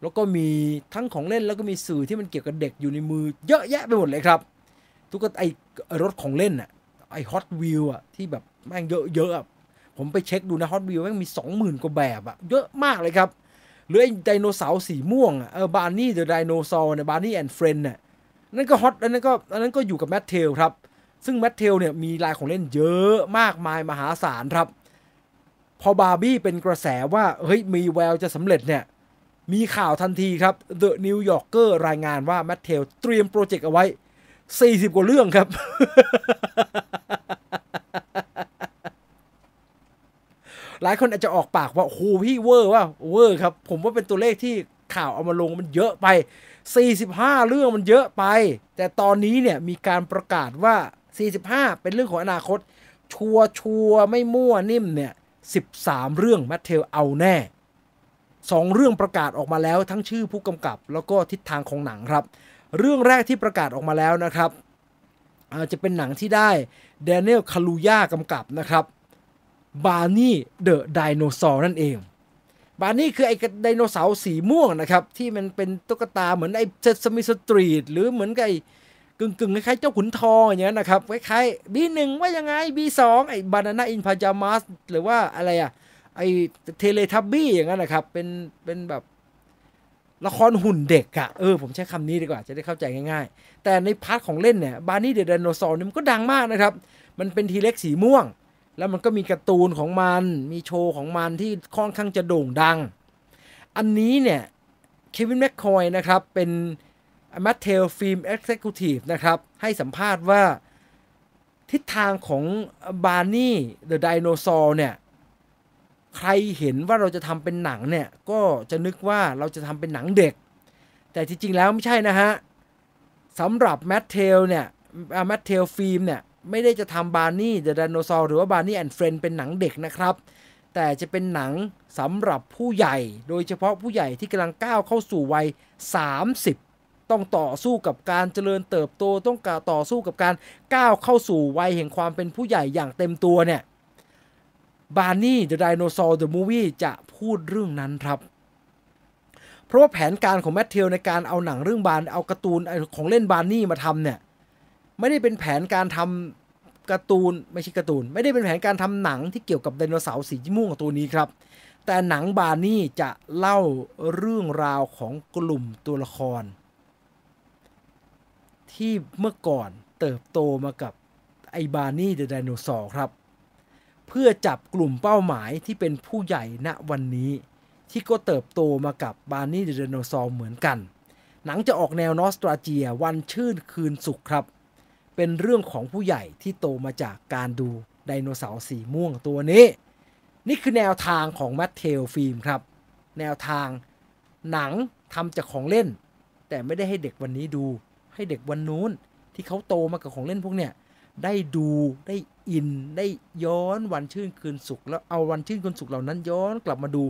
แล้วก็มีทั้งของเล่นแล้วก็มีสื่อที่มันเกี่ยวกับเด็กอยู่ในมือเยอะแยะไปหมดเลยครับ ทุกไอรถของเล่นอะไอฮอตวิวอะที่แบบแม่งเยอะๆผมไปเช็คดูนะฮอตวิวแม่งมี 20,000 กว่าแบบอะเยอะมากเลยครับ หรือไอไดโนเสาร์สีม่วงอะเออ Barney the ไดโนเสาร์เนี่ย Barney and Friends เนี่ยนั่นก็ Hot อันนั้นก็อันนั้นก็อยู่กับ Mattel ครับ ซึ่ง Mattel เนี่ยมีลายของเล่นเยอะมากมายมหาศาลครับ พอบาร์บี้เป็นกระแสว่าเฮ้ยมีแววจะสำเร็จเนี่ยมีข่าวทันทีครับ The New Yorker รายงานว่า Mattel เตรียมโปรเจกต์เอาไว้ 40 กว่าเรื่องครับ หลายคนอาจจะออกปากว่าโอ้โหพี่เวอร์ว่าเวอร์ครับ ผมว่าเป็นตัวเลขที่ข่าวเอามาลงมันเยอะไป 45 เรื่องมันเยอะไป แต่ตอนนี้เนี่ยมีการประกาศว่า 45 เป็นเรื่องของอนาคต ชัวร์ชัวร์ไม่มั่วนิ่มเนี่ย 13 เรื่อง Mattel เอาแน่ 2 เรื่องประกาศออกมาแล้วทั้งชื่อผู้กำกับ แล้วก็ทิศทางของหนังครับ เรื่องแรกที่ประกาศออกมาแล้วนะครับจะเป็นหนังที่ได้เดน i e l คาลูย่ากำกับนะครับ Barney the ไดโนเสาร์นั่นเอง Barney คือไอ้ไดโนเสาร์สีม่วงนะครับ ที่มันเป็นตุ๊กตาเหมือนไอ้ Sesame Street หรือเหมือนกับไอ้ กึ่งกึ่งๆคล้ายๆเจ้าขุนทองอย่างเงี้ยนะครับคล้ายๆ B1ว่ายังไง B2ไอ้ Bananas in Pyjamas หรือว่าอะไรอะไอ้ Teletubbies อย่างนั้นนะครับ เป็นเป็นแบบละครหุ่นเด็กอะเออผมใช้คำนี้ดีกว่าจะได้เข้าใจง่ายๆ แต่ใน part ของเล่นเนี่ย Barney the ไดโนเสาร์นี่มันก็ดังมากนะครับ มันเป็น T-Rex สีม่วง แล้วมันก็มีการ์ตูนของมัน มีโชว์ของมันที่ค่อนข้างจะโด่งดัง อันนี้เนี่ยKevin McKeon นะครับ เป็น Mattel Films executive นะครับ ให้สัมภาษณ์ว่าทิศทางของ Barney the ไดโนเสาร์เนี่ย ใครเห็นว่าเราจะทำเป็นหนังเนี่ย ก็จะนึกว่าเราจะทำเป็นหนังเด็ก แต่จริง ๆ แล้วไม่ใช่นะฮะสำหรับ Mattel เนี่ย Mattel Films เนี่ย ไม่ได้จะทำ Barney the ไดโนเสาร์หรือว่า Barney and Friends เป็นหนังเด็กนะครับ แต่จะเป็นหนังสำหรับผู้ใหญ่ โดยเฉพาะผู้ใหญ่ที่กำลังก้าวเข้าสู่วัย 30 ต้องต่อสู้กับการเจริญเติบโตต้องการต่อสู้กับการก้าวเข้าสู่วัยแห่งความเป็นผู้ใหญ่อย่างเต็มตัวเนี่ยบาร์นี่เดอะไดโนเสาร์เดอะมูวี่จะพูดเรื่องนั้นครับ เพราะว่าแผนการของแมทเทลในการเอาหนังเรื่องบานเอาการ์ตูนของเล่นบาร์นี่มาทำเนี่ยไม่ได้เป็นแผนการททำการ์ตูนไม่ใช่การ์ตูน ไม่ได้เป็นแผนการทำหนังที่เกี่ยวกับไดโนเสาร์สีม่วงตัวนี้ครับ แต่หนัง Barney จะเล่าเรื่องราวของกลุ่มตัวละคร ที่เมื่อก่อนเติบโตมากับไอ Barney the ไดโนเสาร์ครับ เพื่อจับกลุ่มเป้าหมายที่เป็นผู้ใหญ่ณวันนี้ ที่ก็เติบโตมากับ Barney the ไดโนเสาร์เหมือนกัน หนังจะออกแนว nostalgia วันชื่นคืนสุขครับ เป็นเรื่องของผู้ใหญ่ที่โตมาจากการดูไดโนเสาร์สีม่วงตัวนี้ นี่คือแนวทางของ Mattel Films ครับ แนวทางหนังทำจากของเล่น แต่ไม่ได้ให้เด็กวันนี้ดู ให้เด็กวันนู้นที่เขาโตมากับของเล่นพวกเนี้ยได้ดูได้อินได้ย้อนวันชื่นคืนสุข แล้วเอาวันชื่นคืนสุขเหล่านั้นย้อนกลับมาดู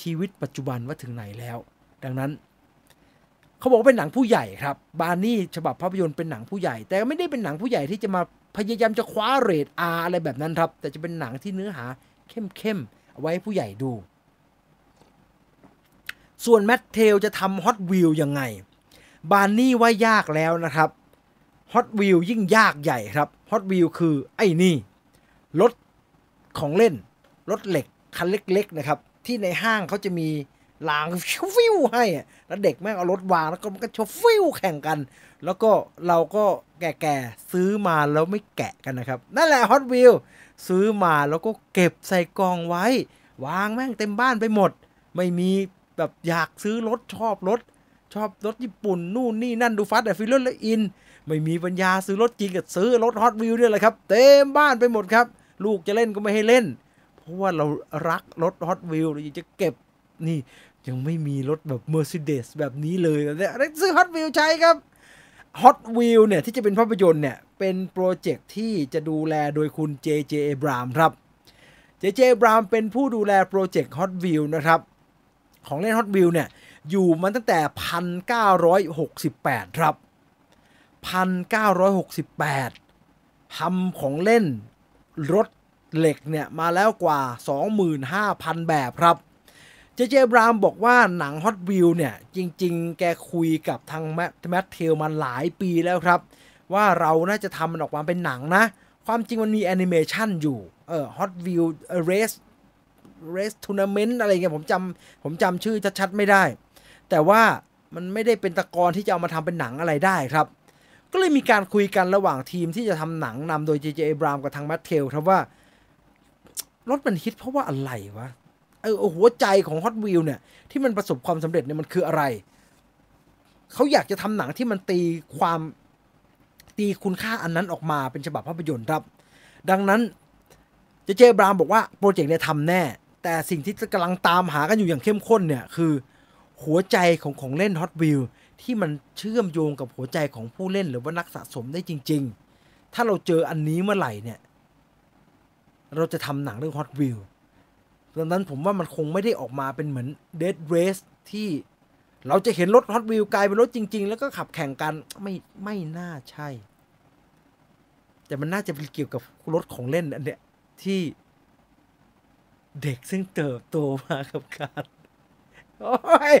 ชีวิตปัจจุบันว่าถึงไหนแล้ว ดังนั้น เขาบอกว่าเป็นหนังผู้ใหญ่ครับ Barney ฉบับภาพยนตร์เป็นหนังผู้ใหญ่ แต่ไม่ได้เป็นหนังผู้ใหญ่ที่จะมาพยายามจะคว้าเรท R อะไรแบบนั้นครับ แต่จะเป็นหนังที่เนื้อหาเข้มๆเอาไว้ให้ผู้ใหญ่ดู ส่วน Mattel จะทำฮอตวิวยังไง Barney ว่ายากแล้วนะครับฮอตวิวยิ่งยากใหญ่ครับฮอตวิวคือไอ้นี่ รถของเล่น รถเหล็ก คันเล็กๆนะครับ ที่ในห้างเขาจะมีรางฟิวให้อะแล้วเด็กแม่งเอารถวาง แล้วก็มันก็ชฟิวแข่งกัน แล้วก็เราก็แก่ๆ ซื้อมาแล้วไม่แกะกันนะครับ นั่นแหละฮอตวิวซื้อมาแล้วก็เก็บใส่กล่องไว้ วางแม่งเต็มบ้านไปหมด ไม่มีแบบอยากซื้อรถชอบรถ ชอบรถญี่ปุ่นนู่นนี่นั่นดู Fast and Furious แล้วอิน ไม่มีปัญญาซื้อรถจริงกับซื้อรถฮอตวิวเนี่ยแหละครับ เต็มบ้านไปหมดครับ ลูกจะเล่นก็ไม่ให้เล่น เพราะว่าเรารักรถฮอตวิวเราอยากจะเก็บนี่ยังไม่มีรถแบบ Mercedes แบบนี้เลยแต่ซื้อฮอตวิวใช้ครับฮอตวิวเนี่ยที่จะเป็นภาพยนตร์เนี่ย เป็นโปรเจกต์ที่จะดูแลโดยคุณ JJ Abrams ครับ JJ Abrams เป็นผู้ดูแลโปรเจกต์ Hot Wheels นะครับ ของเล่น Hot Wheels เนี่ย อยู่มาตั้งแต่ 1968 ครับ 1968ทำของเล่นรถเหล็กเนี่ย มาแล้วกว่า 25,000 แบบครับ J.J. Abrams บอกว่าหนัง Hot w h e e l เนี่ย จริง ๆ แกคุยกับทาง Mattel มาหลายปีแล้วครับ ว่าเราน่าจะทำมันออกมาเป็นหนังนะ ความจริงมันมีแอนิเมชันอยู่ เออ Hot Wheels Race Race Tournament อะไรเงี้ยผมจำผมจำชื่อชัดๆไม่ได้ แต่ว่ามันไม่ได้เป็นตะกอนที่จะเอามาทำเป็นหนังอะไรได้ครับ ก็เลยมีการคุยกันระหว่างทีมที่จะทำหนังนำโดย J.J. Abrams กับทางแมทเทลครับว่ารถมันฮิตเพราะว่าอะไรวะเออหัวใจของฮอตวิวเนี่ย ที่มันประสบความสำเร็จเนี่ยมันคืออะไร เขาอยากจะทำหนังที่มันตีความตีคุณค่าอันนั้นออกมาเป็นฉบับภาพยนตร์ครับ ดังนั้นเจเจบรามบอกว่าโปรเจกต์เนี่ยทำแน่ แต่สิ่งที่กำลังตามหากันอยู่อย่างเข้มข้นเนี่ยคือ หัวใจของของเล่นฮอตวิวที่มันเชื่อมโยงกับหัวใจของผู้เล่นหรือว่านักสะสมได้จริง ๆ ถ้าเราเจออันนี้เมื่อไหร่เนี่ย เราจะทำหนังเรื่องฮอตวิวดังนั้นผมว่ามันคงไม่ได้ออกมาเป็นเหมือนเดดเรสที่เราจะเห็นรถฮอตวิวกลายเป็นรถจริง ๆ แล้วก็ขับแข่งกันไม่ไม่น่าใช่ แต่มันน่าจะเป็นเกี่ยวกับรถของเล่นอันเนี้ยที่เด็กซึ่งเติบโตมากับการ โอ้ย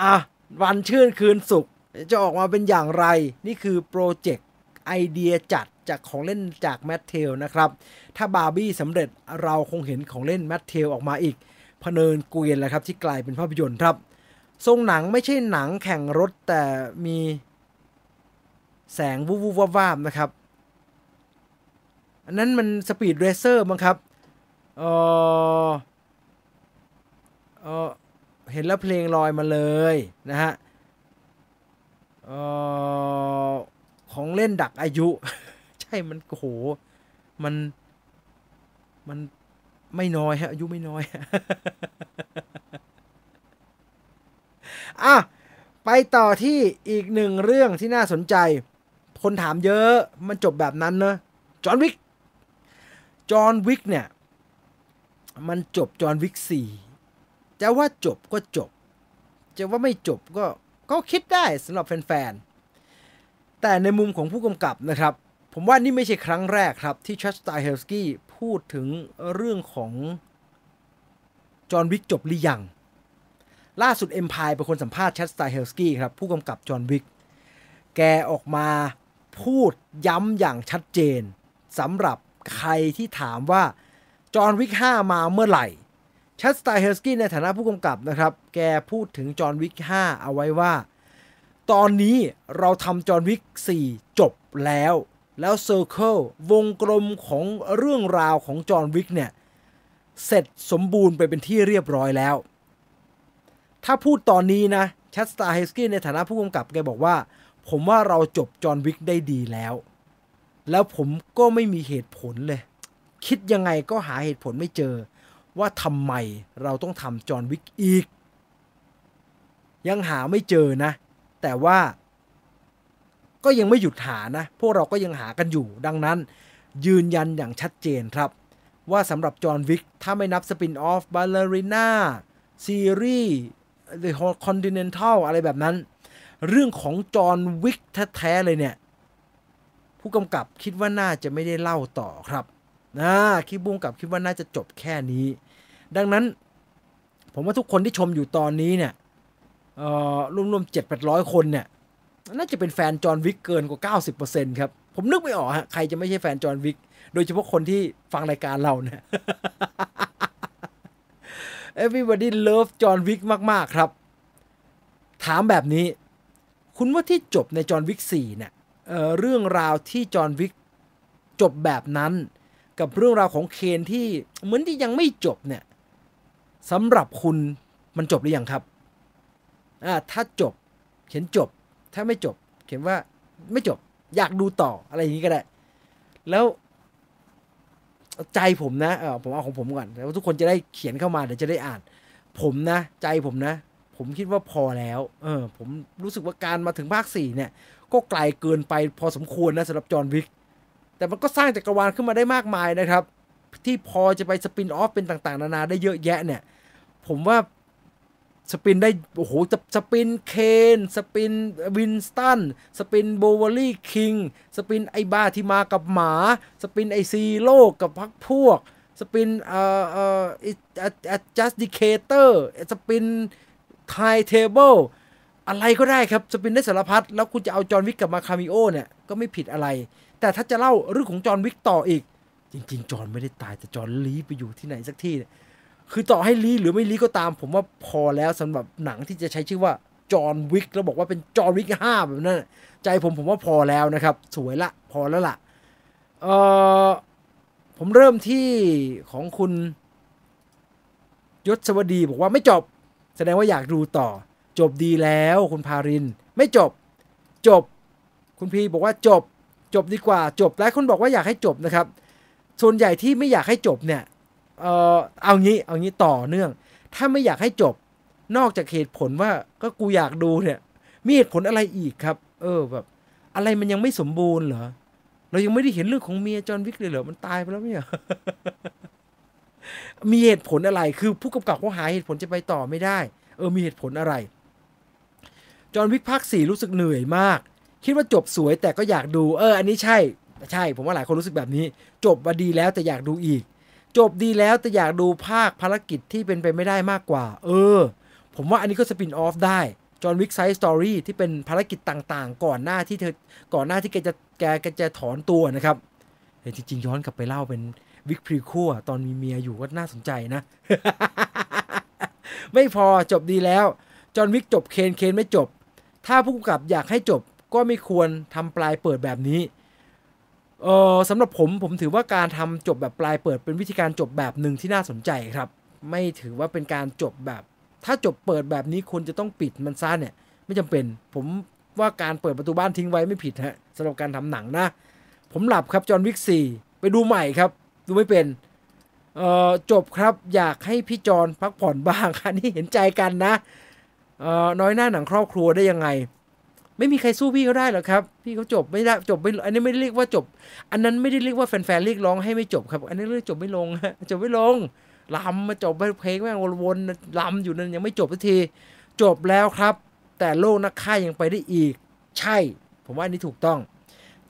อะวันชื่นคืนสุขจะออกมาเป็นอย่างไร นี่คือโปรเจกต์ไอเดียจัดจากของเล่นจาก Mattel นะครับ ถ้าบาร์บี้สำเร็จเราคงเห็นของเล่น Mattel ออกมาอีกพะเนินเกวียนแหละครับที่กลายเป็นภาพยนตร์ครับ ทรงหนังไม่ใช่หนังแข่งรถแต่มีแสงวูบวูบวาบนะครับ อันนั้นมัน Speed Racer มั้งครับเออเออ เห็นแล้วเพลงลอยมาเลยนะฮะออของเล่นดักอายุ ใช่มันโหมันมันไม่น้อยฮะอายุไม่น้อยอะไปต่อที่อีกหนึ่งเรื่องที่น่าสนใจ คนถามเยอะมันจบแบบนั้นเนอะจอห์นวิกจอห์นวิกเนี่ย มันจบจอห์นวิกสี่ จะว่าจบก็จบ จะว่าไม่จบก็ก็คิดได้สำหรับแฟนๆ แต่ในมุมของผู้กำกับนะครับ ผมว่านี่ไม่ใช่ครั้งแรกครับ ที่ Chad Stahelski พูดถึงเรื่องของ John Wick จบหรือยัง ล่าสุด Empire เป็นคนสัมภาษณ์ Chad Stahelski ครับ ผู้กำกับ John Wick แกออกมาพูดย้ำอย่างชัดเจนสำหรับใครที่ถามว่า John Wick 5มาเมื่อไหร่ Chad Stahelski ในฐานะผู้กำกับนะครับ แกพูดถึง John Wick 5 เอาไว้ว่า ตอนนี้เราทำ John Wick 4 จบแล้ว แล้ว circle วงกลมของเรื่องราวของ John Wick เนี่ย เสร็จสมบูรณ์ไปเป็นที่เรียบร้อยแล้ว ถ้าพูดตอนนี้นะ Chad Stahelski ในฐานะผู้กำกับแกบอกว่า ผมว่าเราจบ John Wick ได้ดีแล้ว แล้วผมก็ไม่มีเหตุผลเลย คิดยังไงก็หาเหตุผลไม่เจอ ว่าทำไมเราต้องทำ John Wick อีก ยังหาไม่เจอนะ แต่ว่า ก็ยังไม่หยุดหานะ พวกเราก็ยังหากันอยู่ ดังนั้น ยืนยันอย่างชัดเจนครับ ว่าสำหรับจอห์นวิกถ้าไม่นับสปินออฟบาลเลริน่าซีรีส์ The Continental อะไรแบบนั้น เรื่องของจอห์นวิกแท้ๆเลยเนี่ย ผู้กำกับคิดว่าน่าจะไม่ได้เล่าต่อครับ นะคิดบุ้งกับคิดว่าน่าจะจบแค่นี้ ดังนั้น ผมว่าทุกคนที่ชมอยู่ตอนนี้เนี่ยรวมๆเจ็ดแปดร้อยคนเนี่ยน่าจะเป็นแฟนจอห์นวิกเกินกว่า 90%ครับ ผมนึกไม่ออกฮะใครจะไม่ใช่แฟนจอห์นวิก โดยเฉพาะคนที่ฟังรายการเราเนี่ย everybody love จอห์นวิกมาก ๆ ครับ ถามแบบนี้ คุณว่าที่จบในจอห์นวิก4เนี่ยเเรื่องราวที่จอห์นวิกจบแบบนั้น กับเรื่องราวของเคนที่เหมือนที่ยังไม่จบเนี่ยสำหรับคุณมันจบหรือยังครับอ่าถ้าจบเขียนจบ ถ้าไม่จบ เขียนว่าไม่จบอยากดูต่ออะไรอย่างนี้ก็ได้ แล้วใจผมนะเออผมเอาของผมก่อนแล้วทุกคนจะได้เขียนเข้ามาเดี๋ยวจะได้อ่าน ผมนะ ใจผมนะ ผมคิดว่าพอแล้ว เออ ผมรู้สึกว่าการมาถึงภาคสี่เนี่ย ก็ไกลเกินไปพอสมควรนะสำหรับ John Wick แต่มันก็สร้างจักรวาลขึ้นมาได้มากมายนะครับ ที่พอจะไป spin-off เป็นต่างๆ นานาได้เยอะแยะเนี่ย ผมว่า spin ได้ โอ้โห spin Caine spin Winston spin Bowery King spin ไอ้บ้าที่มากับหมา spin ไอ้ Zero กับพรรคพวก spin เอ่อเอ่อ Adjudicator spin High Table อะไรก็ได้ครับ spin ได้สารพัดแล้วคุณจะเอา John Wick กลับมา cameo เนี่ย ก็ไม่ผิดอะไร แต่ถ้าจะเล่าเรื่องของ John Wick ต่ออีก จริง ๆ จอห์นไม่ได้ตายแต่จอห์นลี้ไปอยู่ที่ไหนสักที่เนี่ยคือต่อให้ลี้หรือไม่ลี้ก็ตาม ผมว่าพอแล้วสำหรับหนังที่จะใช้ชื่อว่า John Wick แล้วบอกว่าเป็น John Wick ห้าแบบนั้นใจผมผมว่าพอแล้วนะครับ สวยละพอแล้วล่ะเออผมเริ่มที่ของคุณยศสวัสดีบอกว่าไม่จบ แสดงว่าอยากดูต่อ จบดีแล้วคุณพาริน ไม่จบ จบ คุณพีบอกว่าจบ จบดีกว่าจบหลายคนบอกว่าอยากให้จบนะครับ ส่วนใหญ่ที่ไม่อยากให้จบเนี่ยเออเอางี้เอางี้ต่อเนื่อง ถ้าไม่อยากให้จบ นอกจากเหตุผลว่าก็กูอยากดูเนี่ย มีเหตุผลอะไรอีกครับ เออแบบ อะไรมันยังไม่สมบูรณ์เหรอเรายังไม่ได้เห็นเรื่องของเมีย John Wick เลยเหรอมันตายไปแล้วเนี่ยมีเหตุผลอะไรคือผู้กำกับเขาหาเหตุผลจะไปต่อไม่ได้ เออมีเหตุผลอะไร John Wick ภาคสี่รู้สึกเหนื่อยมาก คิดว่าจบสวยแต่ก็อยากดู เออ อันนี้ใช่ ใช่ ผมว่าหลายคนรู้สึกแบบนี้ จบมาดีแล้วแต่อยากดูอีก จบดีแล้วแต่อยากดูภาคภารกิจที่เป็นไปไม่ได้มากกว่า เออ ผมว่าอันนี้ก็ spin-off ได้ John Wick side story ที่เป็นภารกิจต่างๆ ก่อนหน้าที่เธอ ก่อนหน้าที่แกจะแกแกจะถอนตัวนะครับเฮ้ยจริงๆย้อนกลับไปเล่าเป็นวิกพรีคัวตอนมีเมียอยู่ก็น่าสนใจนะ ไม่พอจบดีแล้ว จอห์นวิกจบเคนเคนไม่จบ ถ้าผู้กำกับอยากให้จบ ก็ไม่ควรทำปลายเปิดแบบนี้เออสำหรับผมผมถือว่าการทำจบแบบปลายเปิดเป็นวิธีการจบแบบหนึ่งที่น่าสนใจครับ ไม่ถือว่าเป็นการจบแบบ ถ้าจบเปิดแบบนี้คนจะต้องปิดมันซ่าเนี่ย ไม่จำเป็น ผมว่าการเปิดประตูบ้านทิ้งไว้ไม่ผิดฮะสำหรับการทำหนังนะ ผมหลับครับจอห์นวิกสี่ไปดูใหม่ครับ ดูไม่เป็นเออจบครับอยากให้พี่จอนพักผ่อนบ้างอันนี้เห็นใจกันนะเออน้อยหน้าหนังครอบครัวได้ยังไง ไม่มีใครสู้พี่เขาได้หรอกครับ พี่เขาจบไม่ได้จบไม่อันนี้ไม่ได้เรียกว่าจบ อันนั้นไม่ได้เรียกว่าแฟนๆเรียกร้องให้ไม่จบครับ อันนี้เรียกจบไม่ลงจบไม่ลงลำมาจบไปเพลงแม่งวนๆลำอยู่นั่นยังไม่จบสักทีจบแล้วครับ แต่โลกนักฆ่ายังไปได้อีก ใช่ ผมว่าอันนี้ถูกต้อง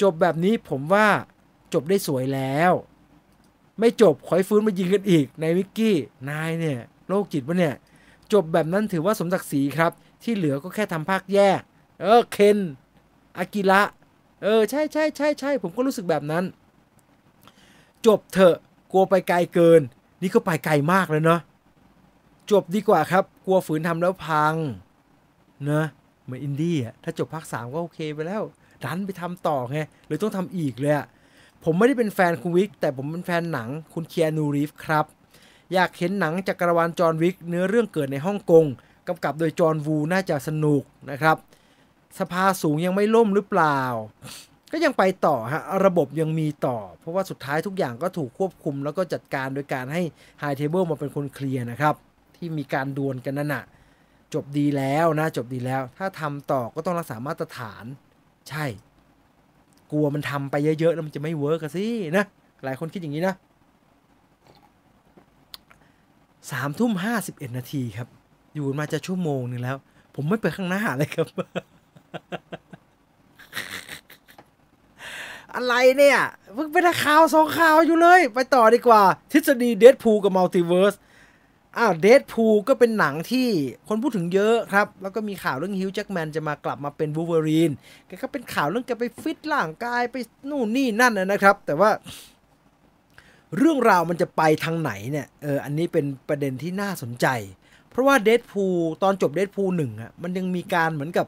จบแบบนี้ผมว่าจบได้สวยแล้ว ไม่จบขอยฟื้นมายิงกันอีกนายวิกกี้นายเนี่ยโรคจิตวะเนี่ยจบแบบนั้นถือว่าสมศักดิ์ศรีครับ ที่เหลือก็แค่ทำภาคแยก เออเคนอากิระเออใช่ใช่ใช่ใช่ผมก็รู้สึกแบบนั้น จบเถอะกลัวไปไกลเกิน นี่ก็ไปไกลมากเลยเนาะจบดีกว่าครับ กลัวฝืนทำแล้วพังเนะเหมือนอินดี้อะถ้าจบภาคสามก็โอเคไปแล้วดันไปทำต่อไงเลยต้องทำอีกเลยอะผมไม่ได้เป็นแฟนคุณ Wick แต่ผมเป็นแฟนหนังคุณ Keanu Reeves ครับ อยากเห็นหนังจักรวาล John Wick เนื้อเรื่องเกิดในฮ่องกงกำกับโดย John Woo น่าจะสนุกนะครับ สภาสูงยังไม่ล่มหรือเปล่า ก็ยังไปต่อฮะ ระบบยังมีต่อ เพราะว่าสุดท้ายทุกอย่างก็ถูกควบคุมแล้วก็จัดการโดยการให้ High Table มาเป็นคนเคลียร์นะครับ ที่มีการดวลกันนั่นนะจบดีแล้วนะ จบดีแล้ว ถ้าทำต่อก็ต้องรักษามาตรฐาน ใช่ กลัวมันทำไปเยอะๆแล้วมันจะไม่ work สินะ หลายคนคิดอย่างนี้นะสามทุ่มห้าสิบเอ็ดนาทีครับ อยู่มาจะชั่วโมงหนึ่งแล้ว ผมไม่ไปข้างหน้าเลยครับ อะไรเนี่ยเพิ่งเป็นข่าวสองข่าวอยู่เลย ไปต่อดีกว่า ทฤษฎีเด p พูกับมัลติเวิร์สอ้าวเด p พูก็เป็นหนังที่คนพูดถึงเยอะครับ แล้วก็มีข่าวเรื่อง Hugh Jackman จะมากลับมาเป็นวูเวอรีนแกก็เป็นข่าวเรื่องแกไปฟิตร่างกายไปนู่นนี่นั่นนะครับ แต่ว่า เรื่องราวมันจะไปทางไหนเนี่ยเอออันนี้เป็นประเด็นที่น่าสนใจ เพราะว่าเด p พูตอนจบเด p พูหนึ่งอะมันยังมีการเหมือนกับ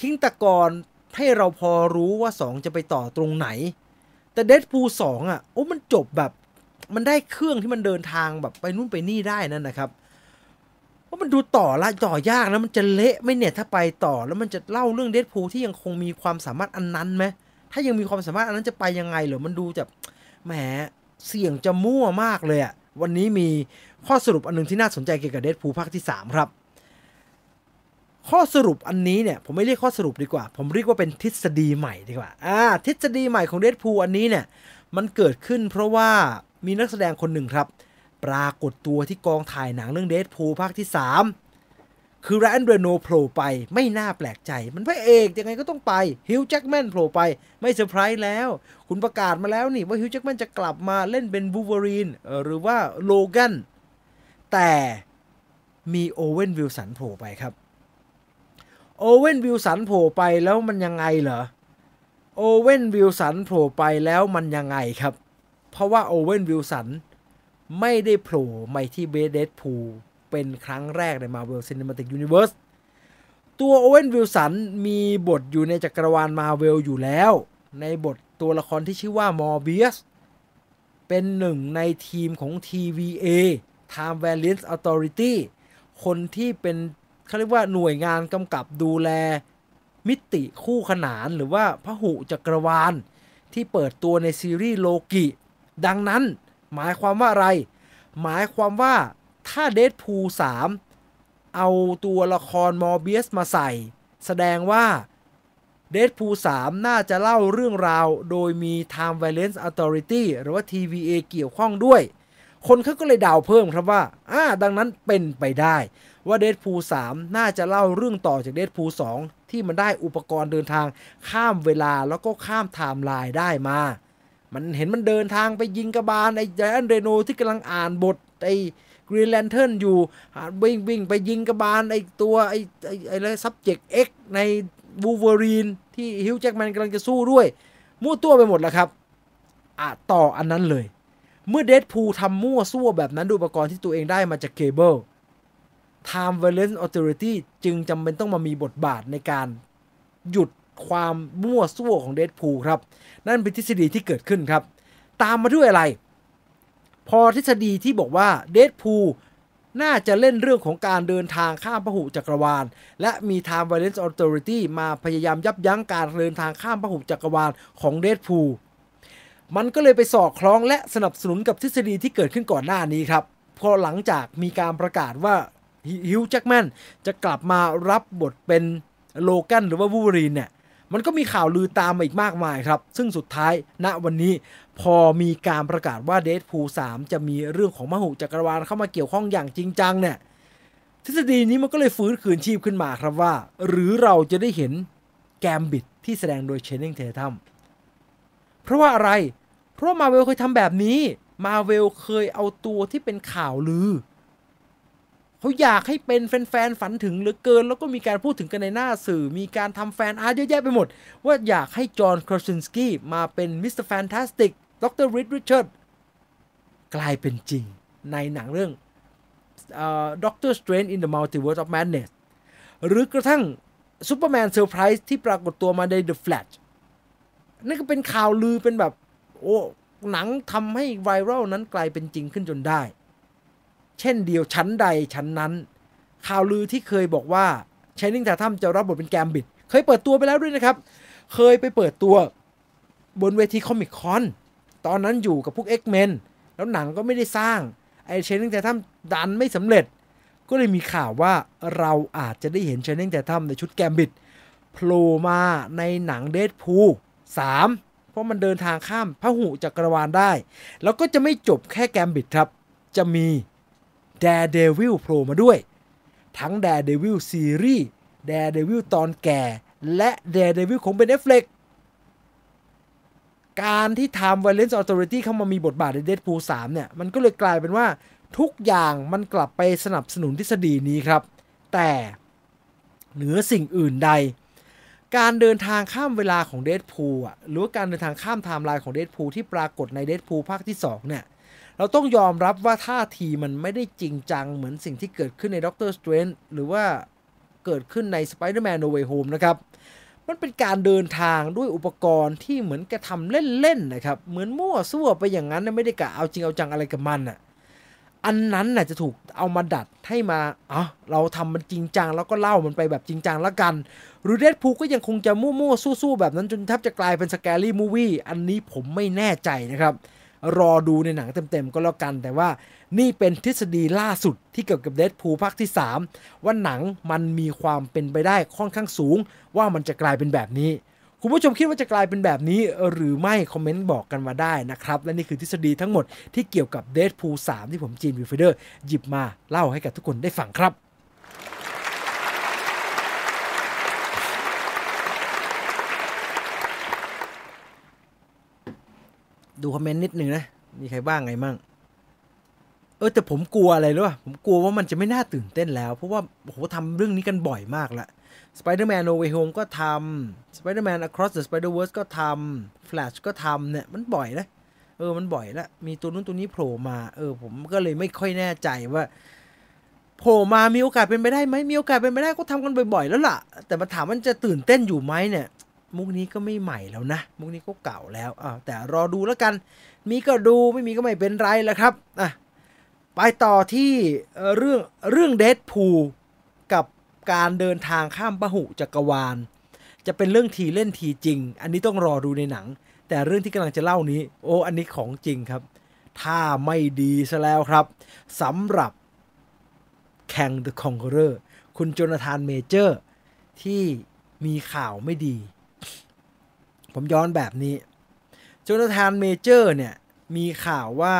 ทิ้งตะกอนให้เราพอรู้ว่า 2 จะไปต่อตรงไหน แต่เด p พูสองอะโอ้มันจบแบบมันได้เครื่องที่มันเดินทางแบบไปนู่นไปนี่ได้นั่นนะครับว่ามันดูต่อละต่อยากแล้วมันจะเละไหมเนี่ยถ้าไปต่อแล้วมันจะเล่าเรื่องเด p พูที่ยังคงมีความสามารถอันนั้นไหมถ้ายังมีความสามารถอันนั้นจะไปยังไงเหรอมันดูจะแหมเสี่ยงจะมั่วมากเลยอะวันนี้มีข้อสรุปอันหนึงที่น่าสนใจเกี่ยวกับเด p พูภาคที่ 3 ครับ ข้อสรุปอันนี้เนี่ยผมไม่เรียกข้อสรุปดีกว่า ผมเรียกว่าเป็นทฤษฎีใหม่ดีกว่าอ่าทฤษฎีใหม่ของเด p พูอันนี้เนี่ยมันเกิดขึ้นเพราะว่ามีนักแสดงคนหนึ่งครับ ปรากฏตัวที่กองถ่ายหนังเรื่องเด p พูภาคที่ 3 คือแรนเรโนโผล่ไปไม่น่าแปลกใจ มันพระเอกยังไงก็ต้องไปHugh Jackman โผล่ไปไม่เซอร์ไพรส์แล้ว คุณประกาศมาแล้วนี่ว่า Hugh Jackman จะกลับมาเล่นเป็นบูเวอรีนหรือว่า Logan แต่มี Owen Wilson โผล่ไปครับ Owen Wilson โผล่ไปแล้วมันยังไงเหรอ Owen Wilson โผล่ไปแล้วมันยังไงครับ เพราะว่า Owen Wilson ไม่ได้โผล่มาที่เบ Deadpool เป็นครั้งแรกใน Marvel Cinematic Universe ตัวโอเวนวิลสันมีบทอยู่ในจักรวาลมาเวลอยู่แล้ว ในบทตัวละครที่ชื่อว่ามอร์เบียสเป็นหนึ่งในทีมของ TVA Time Variance Authority คนที่เป็น เขาเรียกว่าหน่วยงานกำกับดูแล มิติคู่ขนานหรือว่าพหุจักรวาล ที่เปิดตัวในซีรีส์โลกิ ดังนั้นหมายความว่าอะไร หมายความว่าถ้าเด p พู3เอาตัวละครมอร์เบียสมาใส่ แสดงว่าเด p พู3น่าจะเล่าเรื่องราวโดยมี Time Valence Authority หรือว่า TVA เกี่ยวข้องด้วย คนเขาก็เลยดาวเพิ่มครับว่าอ่าดังนั้นเป็นไปได้ ว่าเด p พู3น่าจะเล่าเรื่องต่อจากเด p พู2ที่มันได้อุปกรณ์เดินทางข้ามเวลาแล้วก็ข้ามไทม์ไลน์ได้มา มันเห็นมันเดินทางไปยิงกระบาลไอ้แจนเรโนที่กำลังอ่านบทไอ้ Green Lantern อยู่วิ่งวิ่งไปยิงกระบาลไอ้ตัวไอ้ไอ้ไอ้อะไร subject X ในบูเวอรีนที่ฮิวจ์แจ็คแมนกำลังจะสู้ด้วย มั่วตัวไปหมดแล้วครับอะต่ออันนั้นเลย เมื่อ Deadpool ทำมั่วซั่วแบบนั้นด้วยอุปกรณ์ที่ตัวเองได้มาจากเคเบิล Time Valence Authority จึงจำเป็นต้องมามีบทบาทในการหยุดความมั่วซั่วของเดดพูครับ นั่นเป็นทฤษฎีที่เกิดขึ้นครับ ตามมาด้วยอะไร พอทฤษฎีที่บอกว่าเดดพูน่าจะเล่นเรื่องของการเดินทางข้ามพหุจักรวาล และมี Time Valence Authority มาพยายามยับยั้งการเดินทางข้ามพหุจักรวาลของเดดพูมันก็เลยไปสอดคล้องและสนับสนุนกับทฤษฎีที่เกิดขึ้นก่อนหน้านี้ครับ พอหลังจากมีการประกาศว่า ฮิวจ์แจ็คแมนจะกลับมารับบทเป็นโลแกนหรือว่าวูรีนเนี่ยมันก็มีข่าวลือตามมาอีกมากมายครับ ซึ่งสุดท้ายณวันนี้พอมีการประกาศว่าเด p พู3จะมีเรื่องของมหุจักรวาลเข้ามาเกี่ยวข้องอย่างจริงจังเนี่ยทฤษฎีนี้มันก็เลยฟื้นคืนชีพขึ้นมาครับว่า หรือเราจะได้เห็นแกมบิดที่แสดงโดยเชนนิงเททัมเพราะว่าอะไร เพราะมาเวลเคยทำแบบนี้มาเวลเคยเอาตัวที่เป็นข่าวลือ เขาอยากให้เป็นแฟนๆฝันถึงเหลือเกิน แล้วก็มีการพูดถึงกันในหน้าสื่อ มีการทำ fan art เยอะแยะไปหมด ว่าอยากให้ John Krasinski มาเป็น Mister Fantastic ดร. Reed Richards กลายเป็นจริงในหนังเรื่องด็อกเตอร์สเตรน in the Multiverse of Madness หรือกระทั่งซูเปอร์แมนเซอร์ไพรส์ที่ปรากฏตัวมาใน The Flash นั่นก็เป็นข่าวลือเป็นแบบ โอ้ หนังทำให้ไวรัลนั้นกลายเป็นจริงขึ้นจนได้ เช่นเดียวชั้นใดชั้นนั้น ข่าวลือที่เคยบอกว่าชายนิ่งทาทัมจะรับบทเป็นแกมบิด เคยเปิดตัวไปแล้วด้วยนะครับ เคยไปเปิดตัวบนเวทีคอมิคคอนตอนนั้นอยู่กับพวก X-Men แล้วหนังก็ไม่ได้สร้าง ไอเชนนิ่งแต่ถ้ำดันไม่สำเร็จ ก็เลยมีข่าวว่าเราอาจจะได้เห็นเชนนิ่งแต่ถ้ำในชุดแกมบิดโผล่มาในหนังเด p พู3เพราะมันเดินทางข้ามพระหุจักรวาลได้ แล้วก็จะไม่จบแค่แกมบิดครับ จะมี Daredevil โผล่มาด้วย ทั้ง Daredevil ซีรีส์ Daredevil ตอนแก่ และ Daredevil ของ Ben Affleck การที่ Time Valence Authority เข้ามามีบทบาทใน Deadpool 3 เนี่ย มันก็เลยกลายเป็นว่าทุกอย่างมันกลับไปสนับสนุนทฤษฎีนี้ครับ แต่เหนือสิ่งอื่นใด การเดินทางข้ามเวลาของเด p พูอะหรือการเดินทางข้ามไทม์ไลน์ของเด p พูที่ปรากฏในเด p พูภาคที่ 2 เนี่ย เราต้องยอมรับว่าท่าทีมันไม่ได้จริงจังเหมือนสิ่งที่เกิดขึ้นใน Doctor Strange หรือว่าเกิดขึ้นใน Spider-Man No Way Home นะครับ มันเป็นการเดินทางด้วยอุปกรณ์ที่เหมือนกระทำเล่นๆนะครับ เหมือนมั่วซั่วไปอย่างนั้นไม่ได้กะเอาจริงเอาจังอะไรกับมันอะอันนั้นน่ะจะถูกเอามาดัดให้มาอ๋อเราทำมันจริงจังแล้วก็เล่ามันไปแบบจริงจังแล้วกัน หรือเดดพูก็ยังคงจะมั่วๆสู้ๆแบบนั้นจนแทบจะกลายเป็นสแกรี่มูวี่อันนี้ผมไม่แน่ใจนะครับ รอดูในหนังเต็มๆก็แล้วกัน แต่ว่านี่เป็นทฤษฎีล่าสุดที่เกี่ยวกับเดดพูภาคที่ 3 ว่าหนังมันมีความเป็นไปได้ค่อนข้างสูง ว่ามันจะกลายเป็นแบบนี้ คุณผู้ชมคิดว่าจะกลายเป็นแบบนี้ หรือไม่คอมเมนต์บอกกันมาได้นะครับ และนี่คือทฤษฎีทั้งหมดที่เกี่ยวกับ Deadpool 3ที่ผมจีน Viewfinder หยิบมาเล่าให้กับทุกคนได้ฟังครับ ดูคอมเมนต์นิดนึงนะ มีใครบ้างไงมั่ง เออแต่ผมกลัวอะไรรู้ป่ะ ผมกลัวว่ามันจะไม่น่าตื่นเต้นแล้ว เพราะว่าโอ้โหทำเรื่องนี้กันบ่อยมากละ Spider-Man No Way Home ก็ทำ Spider-Man Across the Spider-Verse ก็ทำ Flash ก็ทำเนี่ย มันบ่อยนะ เออ มันบ่อยละ มีตัวนู้นตัวนี้โผล่มา เออ ผมก็เลยไม่ค่อยแน่ใจว่าโผล่มามีโอกาสเป็นไปได้ไหมมีโอกาสเป็นไปได้ก็ทำกันบ่อยๆ แล้วล่ะ แต่มาถามมันจะตื่นเต้นอยู่ไหมเนี่ย มุกนี้ก็ไม่ใหม่แล้วนะ มุกนี้ก็เก่าแล้วอ่าแต่รอดูแล้วกัน มีก็ดูไม่มีก็ไม่เป็นไรแล้วครับอะไปต่อที่เรื่องเรื่องเดดพูกับการเดินทางข้ามปะหุจักรวาล จะเป็นเรื่องทีเล่นทีจริง อันนี้ต้องรอดูในหนัง แต่เรื่องที่กำลังจะเล่านี้ โอ้ อันนี้ของจริงครับ ถ้าไม่ดีซะแล้วครับสำหรับแข่ง The Conqueror คุณโจนาธานเมเจอร์ ที่มีข่าวไม่ดี ผมย้อนแบบนี้โจนาธานเมเจอร์เนี่ยมีข่าวว่า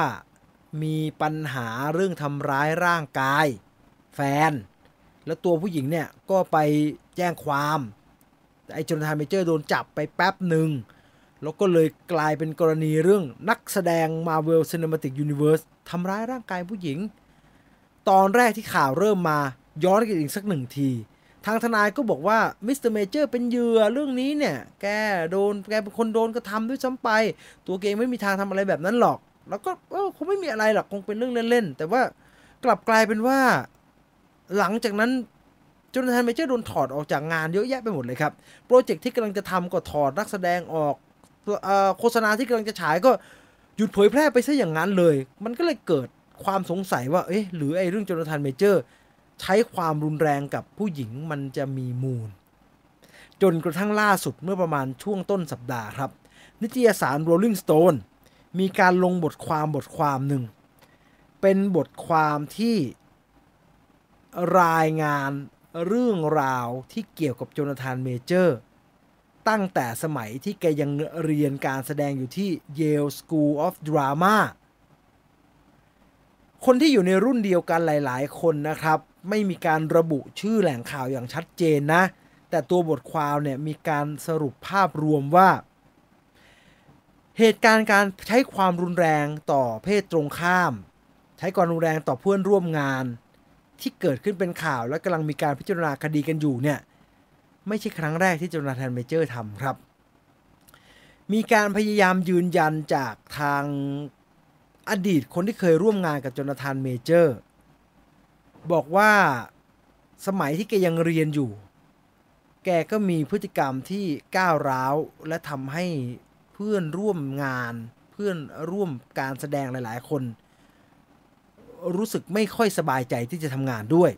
มีปัญหาเรื่องทำร้ายร่างกาย แฟน แล้วตัวผู้หญิงเนี่ยก็ไปแจ้งความไอ้โจนาธานเมเจอร์โดนจับไปแป๊บหนึ่งแล้วก็เลยกลายเป็นกรณีเรื่องนักแสดง Marvel Cinematic Universe ทำร้ายร่างกายผู้หญิง ตอนแรกที่ข่าวเริ่มมาย้อนกันอีกสักหนึ่งที ทางทนายก็บอกว่ามิสเตอร์เมเจอร์เป็นเหยื่อเรื่องนี้เนี่ย แกโดนแกเป็นคนโดนกระทำด้วยซ้ำไป ตัวแกเองไม่มีทางทำอะไรแบบนั้นหรอก แล้วก็เออคงไม่มีอะไรหรอกคงเป็นเรื่องเล่นๆ แต่ว่ากลับกลายเป็นว่า หลังจากนั้นโจนาธานเมเจอร์โดนถอดออกจากงานเยอะแยะไปหมดเลยครับ โปรเจกต์ที่กำลังจะทำก็ถอดนักแสดงออกโฆษณาที่กำลังจะฉายก็หยุดเผยแพร่ไปซะอย่างนั้นเลย มันก็เลยเกิดความสงสัยว่า เอ๊ะ หรือไอ้เรื่องโจนาธานเมเจอร์ ใช้ความรุนแรงกับผู้หญิงมันจะมีมูล จนกระทั่งล่าสุดเมื่อประมาณช่วงต้นสัปดาห์ครับ นิตยสาร Rolling Stone มีการลงบทความบทความหนึ่ง เป็นบทความที่รายงานเรื่องราวที่เกี่ยวกับโจนาธานเมเจอร์ ตั้งแต่สมัยที่แกยังเรียนการแสดงอยู่ที่ Yale School of Drama คนที่อยู่ในรุ่นเดียวกันหลาย ๆ คนนะครับ ไม่มีการระบุชื่อแหล่งข่าวอย่างชัดเจนนะ แต่ตัวบทความเนี่ยมีการสรุปภาพรวมว่า เหตุการณ์การใช้ความรุนแรงต่อเพศตรงข้าม ใช้ความรุนแรงต่อเพื่อนร่วมงาน ที่เกิดขึ้นเป็นข่าวและกำลังมีการพิจารณาคดีกันอยู่เนี่ยไม่ใช่ครั้งแรกที่โจนาธานเมเจอร์ทำครับ มีการพยายามยืนยันจากทางอดีตคนที่เคยร่วมงานกับโจนาธานเมเจอร์ บอกว่าสมัยที่แกยังเรียนอยู่ แกก็มีพฤติกรรมที่ก้าวร้าวและทำให้เพื่อนร่วมงาน เพื่อนร่วมการแสดงหลายๆ คน รู้สึกไม่ค่อยสบายใจที่จะทำงานด้วย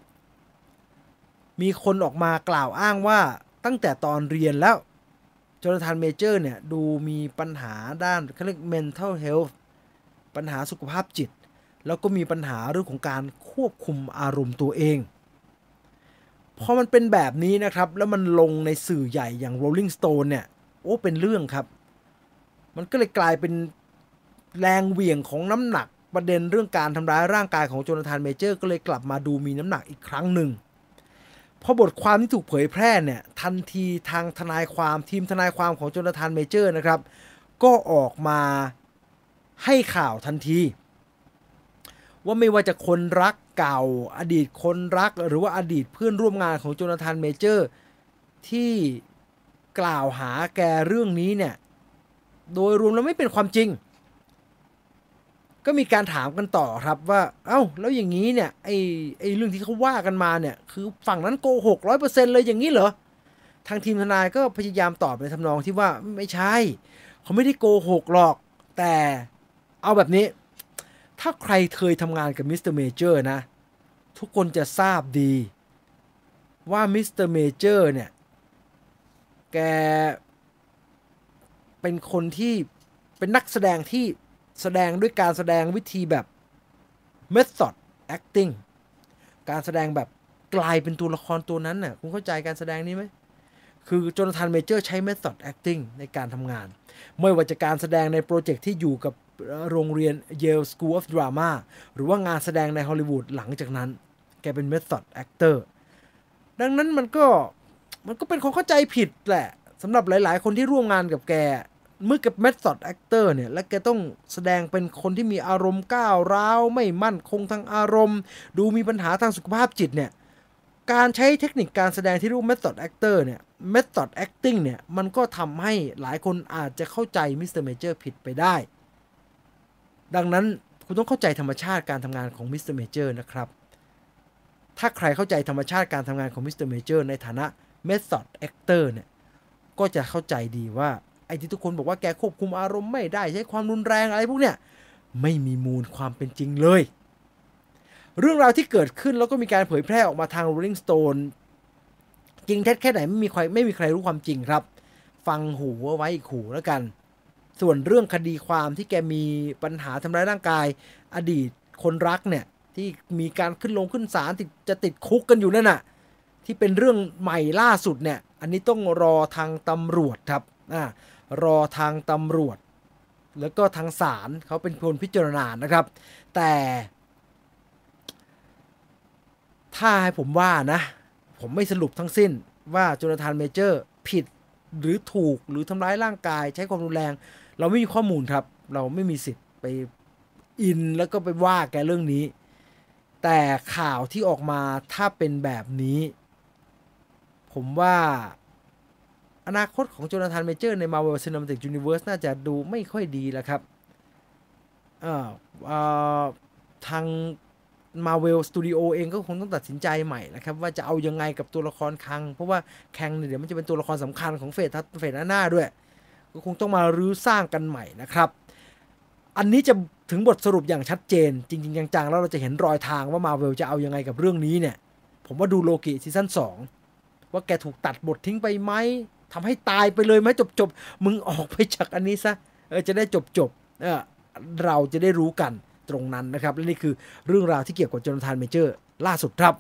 มีคนออกมากล่าวอ้างว่าตั้งแต่ตอนเรียนแล้วโจนาธานเมเจอร์เนี่ย ดูมีปัญหาด้านเขาเรียก mental health ปัญหาสุขภาพจิต แล้วก็มีปัญหาเรื่องของการควบคุมอารมณ์ตัวเองพอมันเป็นแบบนี้นะครับ แล้วมันลงในสื่อใหญ่อย่าง Rolling Stone เนี่ย โอ้ เป็นเรื่องครับ มันก็เลยกลายเป็นแรงเหวี่ยงของน้ำหนัก ประเด็นเรื่องการทำร้ายร่างกายของโจนาธานเมเจอร์ ก็เลยกลับมาดูมีน้ำหนักอีกครั้งหนึ่ง พอบทความที่ถูกเผยแพร่เนี่ย ทันทีทางทนายความทีมทนายความของโจนาธานเมเจอร์นะครับ ก็ออกมาให้ข่าวทันที ว่าไม่ว่าจะคนรักเก่า อดีตคนรักหรือว่าอดีตเพื่อนร่วมงานของโจนาธานเมเจอร์ ที่กล่าวหาแกเรื่องนี้เนี่ย โดยรวมแล้วไม่เป็นความจริง ก็มีการถามกันต่อครับว่าเอา้าแล้วอย่างนี้เนี่ยไอ้ไอ้เรื่องที่เขาว่ากันมาเนี่ย คือฝั่งนั้นโกหกร้อยเปอร์เซ็นต์เลยอย่างนี้เหรอทางทีมทนายก็พยายามตอบในทำนองที่ว่าไม่ใช่ เขาไม่ได้โกหกหรอก แต่เอาแบบนี้ ถ้าใครเคยทำงานกับมิสเตอร์เมเจอร์นะ ทุกคนจะทราบดี ว่ามิสเตอร์เมเจอร์เนี่ย แก เป็นคนที่เป็นนักแสดงที่แสดงด้วยการแสดงวิธีแบบ method acting การแสดงแบบกลายเป็นตัวละครตัวนั้นน่ะคุณเข้าใจการแสดงนี้ไหมคือโจนาธานเมเจอร์ใช้ method acting ในการทำงาน ไม่ว่าจะการแสดงในโปรเจกต์ที่อยู่กับ โรงเรียน Yale School of Drama หรือว่างานแสดงในฮอลลีวูดหลังจากนั้น แกเป็น method actor ดังนั้นมันก็มันก็เป็นความเข้าใจผิดแหละสำหรับหลาย ๆ คนที่ร่วมงานกับแกเมื่อกับ method actor เนี่ย และแกต้องแสดงเป็นคนที่มีอารมณ์ก้าวร้าว ไม่มั่นคงทางอารมณ์ ดูมีปัญหาทางสุขภาพจิตเนี่ยการใช้เทคนิคการแสดงที่เรียก method actor เนี่ย method acting เนี่ย มันก็ทำให้หลายคนอาจจะเข้าใจมิสเตอร์เมเจอร์ผิดไปได้ ดังนั้นคุณต้องเข้าใจธรรมชาติการทำงานของมิสเตอร์เมเจอร์นะครับ ถ้าใครเข้าใจธรรมชาติการทำงานของมิสเตอร์เมเจอร์ในฐานะเม method actor เนี่ย ก็จะเข้าใจดีว่าไอ้ที่ทุกคนบอกว่าแกควบคุมอารมณ์ไม่ได้ใช้ความรุนแรงอะไรพวกเนี้ยไม่มีมูลความเป็นจริงเลย เรื่องราวที่เกิดขึ้นแล้วก็มีการเผยแพร่ออกมาทาง Rolling Stone จริงเท็จแค่ไหนไม่มีใครไม่มีใครรู้ความจริงครับ ฟังหูเอาไว้อีกหูแล้วกัน ส่วนเรื่องคดีความที่แกมีปัญหาทำร้ายร่างกาย อดีตคนรักเนี่ย ที่มีการขึ้นลงขึ้นศาลติดจะติดคุกกันอยู่นั่นน่ะ ที่เป็นเรื่องใหม่ล่าสุดเนี่ย อันนี้ต้องรอทางตำรวจครับอ่ารอทางตำรวจ แล้วก็ทางศาลเขาเป็นคนพิจารณานะครับ แต่ ถ้าให้ผมว่านะ ผมไม่สรุปทั้งสิ้นว่าโจนาธานเมเจอร์ผิดหรือถูกหรือทำร้ายร่างกายใช้ความรุนแรง เราไม่มีข้อมูลครับ เราไม่มีสิทธิ์ไปอินแล้วก็ไปว่าแกเรื่องนี้ แต่ข่าวที่ออกมาถ้าเป็นแบบนี้ ผมว่าอนาคตของโจนาธานเมเจอร์ใน Marvel Cinematic Universe น่าจะดูไม่ค่อยดีแล้วครับทาง Marvel Studio เองก็คงต้องตัดสินใจใหม่นะครับ ว่าจะเอายังไงกับตัวละครคัง เพราะว่าแคงเนี่ยเดี๋ยวมันจะเป็นตัวละครสำคัญของเฟสเฟสหน้าด้วย ก็คงต้องมารื้อสร้างกันใหม่นะครับ อันนี้จะถึงบทสรุปอย่างชัดเจน จริง ๆ จังๆ แล้วเราจะเห็นรอยทางว่ามาเวลจะเอายังไงกับเรื่องนี้เนี่ย ผมว่าดูโลกิซีซั่น2ว่าแกถูกตัดบททิ้งไปไหมทำให้ตายไปเลยไหมจบๆ มึงออกไปจากอันนี้ซะเออจะได้จบๆเออเราจะได้รู้กันตรงนั้นนะครับ และนี่คือเรื่องราวที่เกี่ยวกับโจนาธานเมเจอร์ ล่าสุดครับ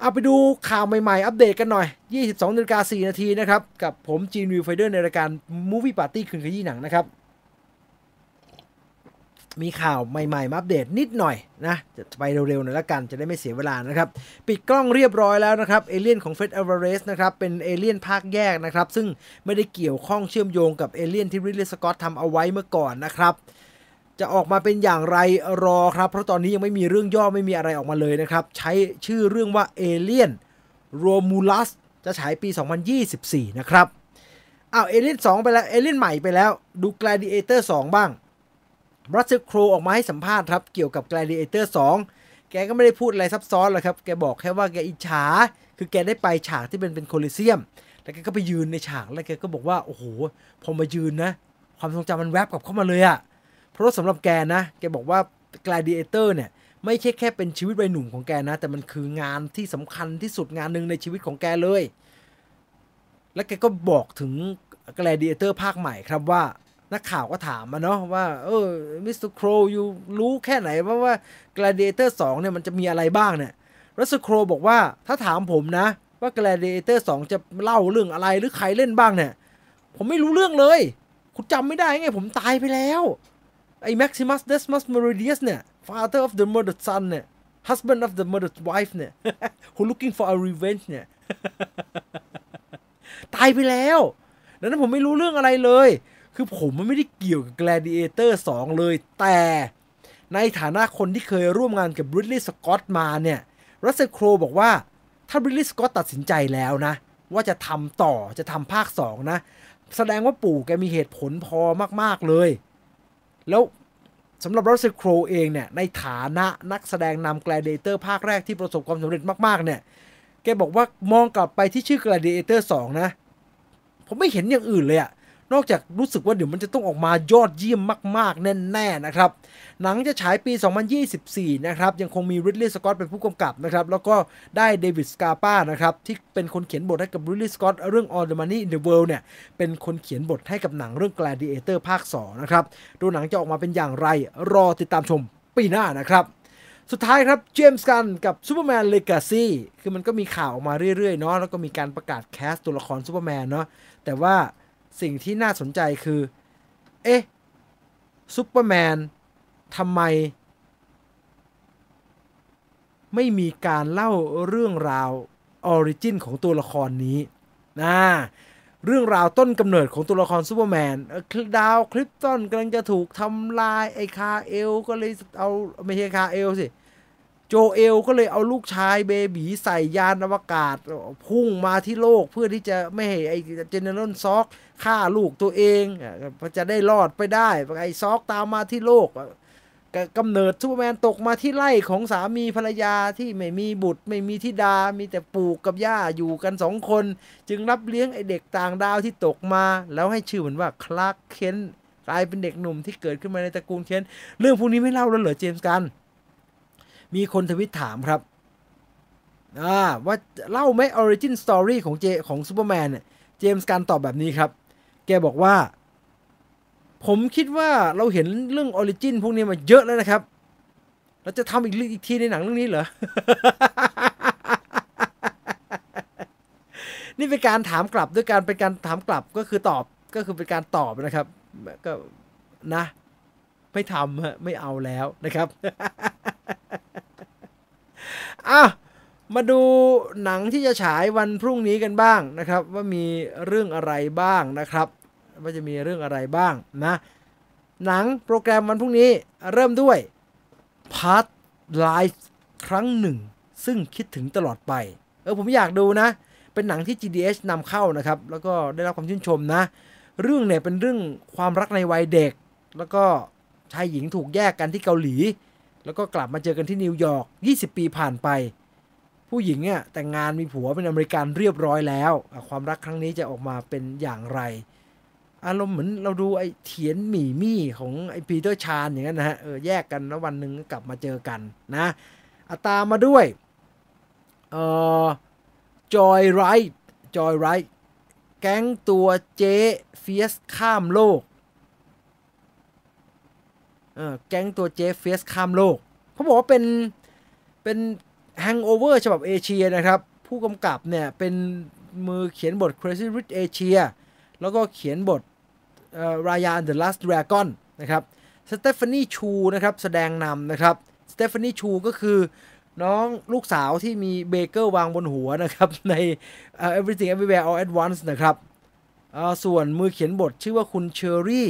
เอาไปดูข่าวใหม่ๆ อัปเดตกันหน่อย 22นาฬิกา4นาทีนะครับ กับผมจีน Viewfinder ในรายการ Movie Party คืนขยี้หนังนะครับ มีข่าวใหม่ๆ มาอัปเดตนิดหน่อยนะ จะไปเร็วๆหน่อยละกันจะได้ไม่เสียเวลานะครับ ปิดกล้องเรียบร้อยแล้วนะครับ เอเลี่ยนของเฟเดอัลวาเรซนะครับ เป็นเอเลี่ยนภาคแยกนะครับ ซึ่งไม่ได้เกี่ยวข้องเชื่อมโยงกับเอเลี่ยนที่ริดลีย์สกอตทำเอาไว้เมื่อก่อนนะครับ จะออกมาเป็นอย่างไรรอครับ เพราะตอนนี้ยังไม่มีเรื่องย่อไม่มีอะไรออกมาเลยนะครับ ใช้ชื่อเรื่องว่าเอเลียนโรมูลัสจะฉายปี 2024 นะครับอ้าวเอเลียน2ไปแล้วเอเลียนใหม่ไปแล้วดู Gladiator 2 บ้างรัสเซลโครออกมาให้สัมภาษณ์ครับ เกี่ยวกับ Gladiator 2 แกก็ไม่ได้พูดอะไรซับซ้อนหรอกครับ แกบอกแค่ว่าแกอิจฉา คือแกได้ไปฉากที่เป็นเป็นโคลิเซียม แล้วแกก็ไปยืนในฉาก แล้วแกก็บอกว่า โอ้โห พอมายืนนะ ความทรงจำมันแวบกลับเข้ามาเลยอะ เพราะสำหรับแกนะแกบอกว่า Gladiator เนี่ยไม่ใช่แค่เป็นชีวิตวัยหนุ่มของแกนะ แต่มันคืองานที่สำคัญที่สุดงานหนึ่งในชีวิตของแกเลย และแกก็บอกถึง Gladiator ภาคใหม่ครับว่านักข่าวก็ถามมาเนาะว่า เออมิสเตอร์โครอยู่รู้แค่ไหนว่าว่า Gladiator 2เนี่ยมันจะมีอะไรบ้างเนี่ยรัสเซลโครว์บอกว่าถ้าถามผมนะ ว่า Gladiator 2 จะเล่าเรื่องอะไรหรือใครเล่นบ้างเนี่ย ผมไม่รู้เรื่องเลย คุณจำไม่ได้ไงผมตายไปแล้ว ไอ้ Maximus Decimus Meridius เนี่ย father of the murdered son เนี่ย husband of the murdered wife เนี่ย who looking for a revenge เนี่ย ตายไปแล้วดังนั้นผมไม่รู้เรื่องอะไรเลย คือผมมันไม่ได้เกี่ยวกับ Gladiator 2 เลย แต่ในฐานะคนที่เคยร่วมงานกับ Ridley Scott มาเนี่ยรัสเซลโครบอกว่าถ้า Ridley Scott ตัดสินใจแล้วนะ ว่าจะทำต่อจะทำภาค 2 นะ แสดงว่าปู่แกมีเหตุผลพอมาก ๆ เลย แล้วสำหรับรัสเซโครเองเนี่ย ในฐานะนักแสดงนำ Gladiator ภาคแรกที่ประสบความสำเร็จมากๆ เนี่ย แกบอกว่ามองกลับไปที่ชื่อ Gladiator 2นะ ผมไม่เห็นอย่างอื่นเลยอะ นอกจากรู้สึกว่าเดี๋ยวมันจะต้องออกมายอดเยี่ยมมาก ๆ แน่ ๆ นะครับ หนังจะฉายปี 2024 นะครับ ยังคงมีริดลีย์สกอตเป็นผู้กำกับนะครับ แล้วก็ได้เดวิดสการ์ปานะครับ ที่เป็นคนเขียนบทให้กับริดลีย์สกอตเรื่อง All the Money in the World เนี่ย เป็นคนเขียนบทให้กับหนังเรื่อง Gladiator ภาค 2 นะครับ ดูหนังจะออกมาเป็นอย่างไร รอติดตามชมปีหน้านะครับสุดท้ายครับเจมส์กันกับ Superman Legacy คือมันก็มีข่าวออกมาเรื่อยๆเนาะแล้วก็มีการประกาศ cast ตัวละครซูเปอร์แมนเนาะแต่ว่า สิ่งที่น่าสนใจคือ เอ๊ะซูเปอร์แมนทำไม ไม่มีการเล่าเรื่องราว origin ของตัวละครนี้นะเรื่องราวต้นกำเนิดของตัวละครซูเปอร์แมนดาวคริปตันกำลังจะถูกทำลายไอคาเอลก็เลยเอาไม่ใช่คาเอลสิ โจเอลก็เลยเอาลูกชาย baby ใส่ยานอวกาศ พุ่งมาที่โลกเพื่อที่จะไม่ให้ไอ General ซอดฆ่าลูกตัวเองจะได้รอดไปได้ไอซอดตามมาที่โลกกำเนิดซูเปอร์แมนตกมาที่ไร่ของสามีภรรยาที่ไม่มีบุตร ไม่มีธิดา มีแต่ปู่กับย่าอยู่กันสองคน จึงรับเลี้ยงไอเด็กต่างดาวที่ตกมา แล้วให้ชื่อมันว่าคลาร์กเคนต์กลายเป็นเด็กหนุ่มที่เกิดขึ้นมาในตระกูลเคนต์เรื่องพวกนี้ไม่เล่าแล้วเหรอเจมส์กัน มีคนทวิตถามครับว่าเล่าไหม origin story ของเจของซูเปอร์แมนเนี่ยเจมส์กันตอบแบบนี้ครับ แกบอกว่า ผมคิดว่าเราเห็นเรื่อง origin พวกนี้มาเยอะแล้วนะครับ เราจะทำอีกอีกทีในหนังเรื่องนี้เหรอ นี่เป็นการถามกลับด้วยการเป็นการถามกลับก็คือตอบก็คือเป็นการตอบนะครับ ก็นะ ไม่ทำฮะไม่เอาแล้วนะครับอะมาดูหนังที่จะฉายวันพรุ่งนี้กันบ้างนะครับ ว่ามีเรื่องอะไรบ้างนะครับ ว่าจะมีเรื่องอะไรบ้างนะ หนังโปรแกรมวันพรุ่งนี้เริ่มด้วย Part Life ครั้งหนึ่ง ซึ่งคิดถึงตลอดไป เออผมอยากดูนะ เป็นหนังที่ GDH นำเข้านะครับ แล้วก็ได้รับความชื่นชมนะ เรื่องเนี่ยเป็นเรื่องความรักในวัยเด็ก แล้วก็ ชายหญิงถูกแยกกันที่เกาหลี แล้วก็กลับมาเจอกันที่นิวยอร์ก 20 ปีผ่านไป ผู้หญิงเนี่ยแต่งงานมีผัวเป็นอเมริกันเรียบร้อยแล้ว ความรักครั้งนี้จะออกมาเป็นอย่างไร อารมณ์เหมือนเราดูไอ้เถียนหมี่มี่ของไอ้ปีเตอร์ชานอย่างนั้นนะฮะเออแยกกันแล้ววันหนึ่งกลับมาเจอกันนะอาตามมาด้วยเอ่อ Joy Ride Joy Ride แก๊งตัวเจ๊เฟียสข้ามโลก ออแก๊งตัวเจ๊เฟียสข้ามโลกเขาบอกว่าเป็นเป็น Hangover ฉบับเอเชียนะครับ ผู้กำกับเนี่ย เป็นมือเขียนบท Crazy Rich Asians แล้วก็เขียนบทรายาน The Last Dragon นะครับสเตฟานีชูนะครับ แสดงนำนะครับสเตฟานีชูก็คือน้องลูกสาวที่มีเบเกิลวางบนหัวนะครับ ใน uh, Everything Everywhere All at Once นะครับส่วนมือเขียนบทชื่อว่าคุณเชอรี่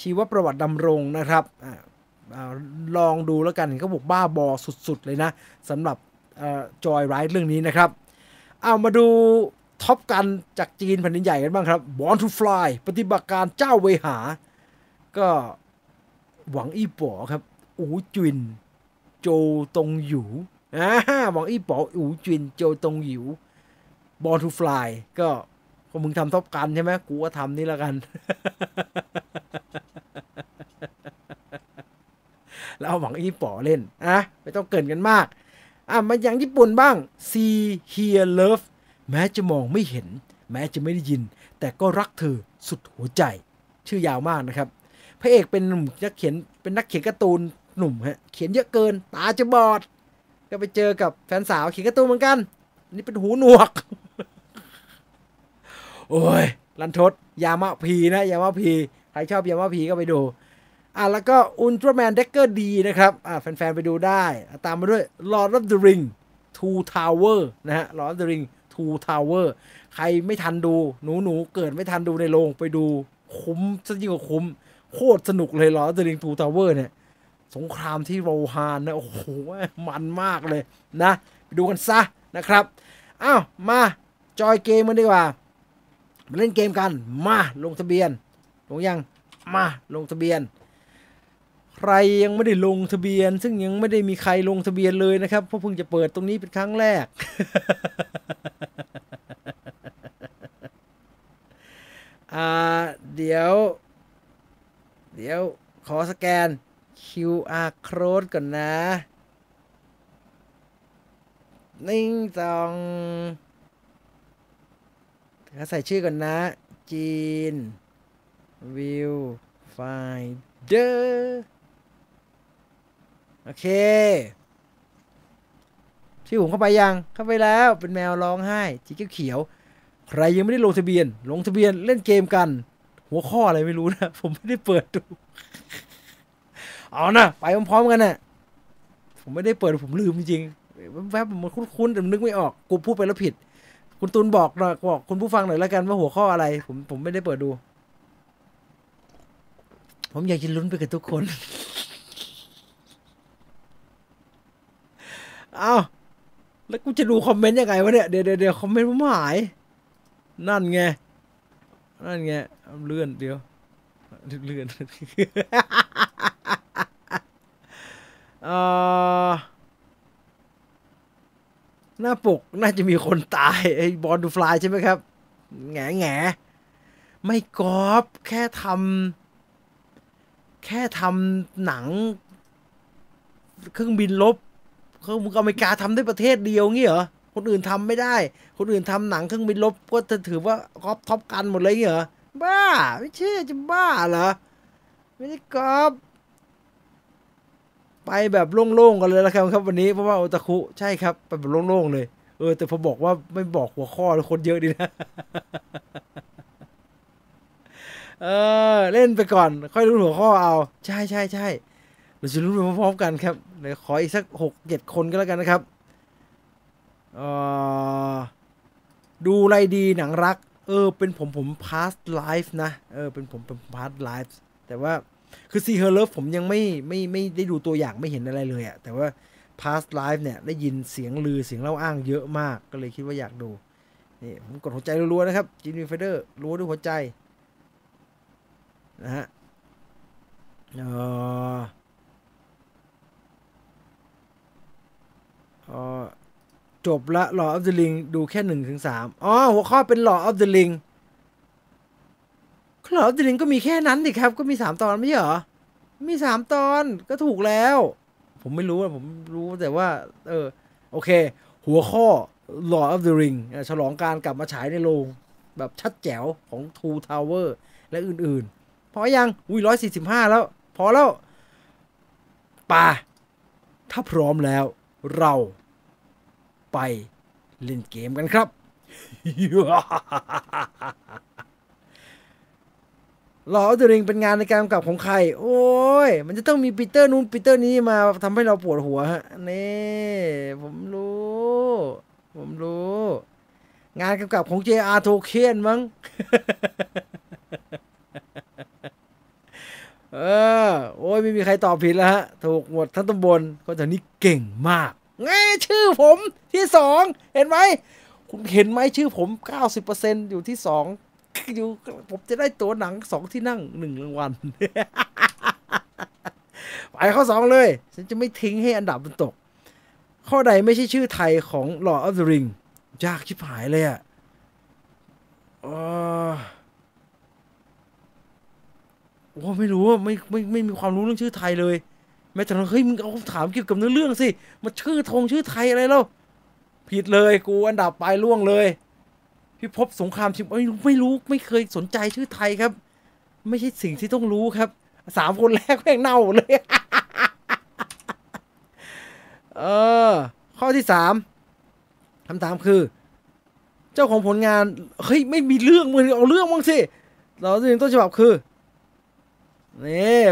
ชีวประวัติดำรงนะครับอลองดูแล้วกันเขาบอกบ้าบอสุดๆเลยนะสำหรับ Joy Ride เรื่องนี้นะครับ เอามาดูท็อปกันจากจีนแผ่นดินใหญ่กันบ้างครับ Born to Fly ปฏิบัติการเจ้าเวหา ก็หวังอี้ป๋อครับ อูจินโจตงหยูอ่าหวังอี้ป๋ออูจินโจตงหยู Born to Fly ก็ ก็มึงทำท็อปกันใช่ไหมกูก็ทำนี่แล้วกัน แล้วเอาหวังอี้ป๋อเล่นอะไม่ต้องเกินกันมาก อะมาอย่างญี่ปุ่นบ้าง See Hear Love แม้จะมองไม่เห็น แม้จะไม่ได้ยิน แต่ก็รักเธอสุดหัวใจ ชื่อยาวมากนะครับ พระเอกเป็นหนุ่มนักเขียนเป็นนักเขียนการ์ตูนหนุ่มฮะเขียนเยอะเกิน ตาจะบอด ก็ไปเจอกับแฟนสาวเขียนการ์ตูนเหมือนกัน นี่เป็นหูหนวก โอ้ยลันทดยามาพีนะยามาพีใครชอบยามาพีก็ไปดูอะแล้วก็อุลตร้าแมนเด็กเกอร์ดีนะครับอะแฟนๆไปดูได้ ตามมาด้วย Lord of the Ring Two Tower นะฮะ Lord of the Ring Two Tower ใครไม่ทันดู หนูหนูเกิดไม่ทันดูในโรงไปดูคุ้มซะยิ่งกว่าคุ้ม โคตรสนุกเลยเหรอ The Ring Two Tower เนี่ย สงครามที่โรฮานนะ โอ้โห มันมากเลยนะ ไปดูกันซะนะครับ อ้าว มาจอยเกมกันดีกว่า มาเล่นเกมกัน มาลงทะเบียน ลงยัง มาลงทะเบียน ใครยังไม่ได้ลงทะเบียน ซึ่งยังไม่ได้มีใครลงทะเบียนเลยนะครับ เพราะเพิ่งจะเปิดตรงนี้เป็นครั้งแรก อ่า เดี๋ยว เดี๋ยวขอสแกน QR code ก่อนนะนิ่งสอง ใส่ชื่อก่อนนะ จีน วิวไฟเดอร์โอเคชื่อผมเข้าไปยัง เข้าไปแล้วเป็นแมวร้องไห้สีเขียว ใครยังไม่ได้ลงทะเบียน ลงทะเบียนเล่นเกมกัน หัวข้ออะไรไม่รู้นะ ผมไม่ได้เปิดดู เอานะไปพร้อมๆกันนะผมไม่ได้เปิดผมลืมจริงแวบๆมันคุ้นๆแต่นึกไม่ออก กูพูดไปแล้วผิด คุณตูนบอกหน่อยบอกคุณผู้ฟังหน่อยแล้วกันว่าหัวข้ออะไร ผมผมไม่ได้เปิดดู ผมอยากจะลุ้นไปกับทุกคน เอาแล้วกูจะดูคอมเมนต์ยังไงวะเนี่ยเดี๋ยวเดี๋ยวคอมเมนต์ผมหาย นั่นไง นั่นไงเลื่อนเดี๋ยวเลื่อนเอ่อ หน้าปกน่าจะมีคนตายไอ้บอลดูฟลายใช่ไหมครับแง่แง่ไม่กอบแค่ทำแค่ทำหนัง เครื่องบินลบเครื่องอเมริกาทำได้ประเทศเดียวงี้เหรอคนอื่นทำไม่ได้ คนอื่นทำหนังเครื่องบินลบก็จะถือว่าก๊อปท็อปกันหมดเลยงี้เหรอบ้า ไม่เชื่อจะบ้าเหรอไม่ได้ก๊อป ไปแบบโล่งๆกันเลยแล้วครับครับวันนี้เพราะว่าโอตาคุใช่ครับไปแบบโล่งๆเลย เออ แต่พอบอกว่าไม่บอกหัวข้อเลยคนเยอะดีนะเออเล่นไปก่อน ค่อยรู้หัวข้อเอา ใช่ใช่ใช่เราจะรู้ไปพร้อมๆกันครับเดี๋ยวขออีกสักหกเจ็ดคนก็แล้วกันนะครับเออดูอะไรดีหนังรัก เออ เป็นผมผม Past Lives นะ เออ เป็นผมเป็น Past Lives แต่ว่า คือ See Her Love ผมยังไม่ไม่ไม่ได้ดูตัวอย่างไม่เห็นอะไรเลยอะแต่ว่า Past Lives เนี่ย ได้ยินเสียงลือเสียงเล่าอ้างเยอะมากก็เลยคิดว่าอยากดูนี่ผมกดหัวใจรัวๆนะครับจีน Viewfinder รัวด้วยหัวใจนะฮะเออออจบละ Law of the Ring ดูแค่หนึ่งถึงสามอ๋อ หัวข้อเป็น Law of the Ring Law of the Ring ก็มีแค่นั้นดิครับ ก็มีสามตอนไม่ใช่เหรอ มีสามตอนก็ถูกแล้ว ผมไม่รู้อะผมรู้แต่ว่า เออ โอเค หัวข้อ Law of the Ring ฉลองการกลับมาฉายในโรงแบบชัดแจ๋วของ Two Tower และอื่นๆ พอยังอุ้ยร้อยสี่สิบห้าแล้ว พอแล้วป่า ถ้าพร้อมแล้วเราไปเล่นเกมกันครับ ลอเดริงเป็นงานในการกำกับของใคร โอ้ย มันจะต้องมีปีเตอร์นู้นปีเตอร์นี้มาทำให้เราปวดหัวฮะนี่ผมรู้ ผมรู้ งานกำกับของ J.R. Tolkien มั้งเออโอ้ยไม่มีใครตอบผิดแล้วฮะ ถูกหมดทั้งตำบลคนแถวนี้เก่งมากไงชื่อผมที่สองเห็นไหมคุณเห็นไหมชื่อผม 90%อยู่ที่สอง อยู่ ผมจะได้ตัวหนังสองที่นั่งหนึ่งรางวัลไปข้อสองเลย ฉันจะไม่ทิ้งให้อันดับมันตก ข้อใดไม่ใช่ชื่อไทยของ Lord of the Ring ยากชิบหายเลยอะออโอ้ไม่รู้ว่าไม่ไม่ไม่มีความรู้เรื่องชื่อไทยเลย แม้แต่เราเฮ้ยมึงเอาถามเกี่ยวกับเนื้อเรื่องสิมาชื่อธงชื่อไทยอะไรแล้วผิดเลย กูอันดับไปล่วงเลย พิภพสงครามชิมไม่รู้ไม่รู้ไม่เคยสนใจชื่อไทยครับ ไม่ใช่สิ่งที่ต้องรู้ครับสามคนแรกแม่งเน่าเลยเออ ข้อที่สามคำถามคือ เจ้าของผลงาน เฮ้ย ไม่มีเรื่องมึงเอาเรื่องมั้งสิเราจริงต้นฉบับคือนี่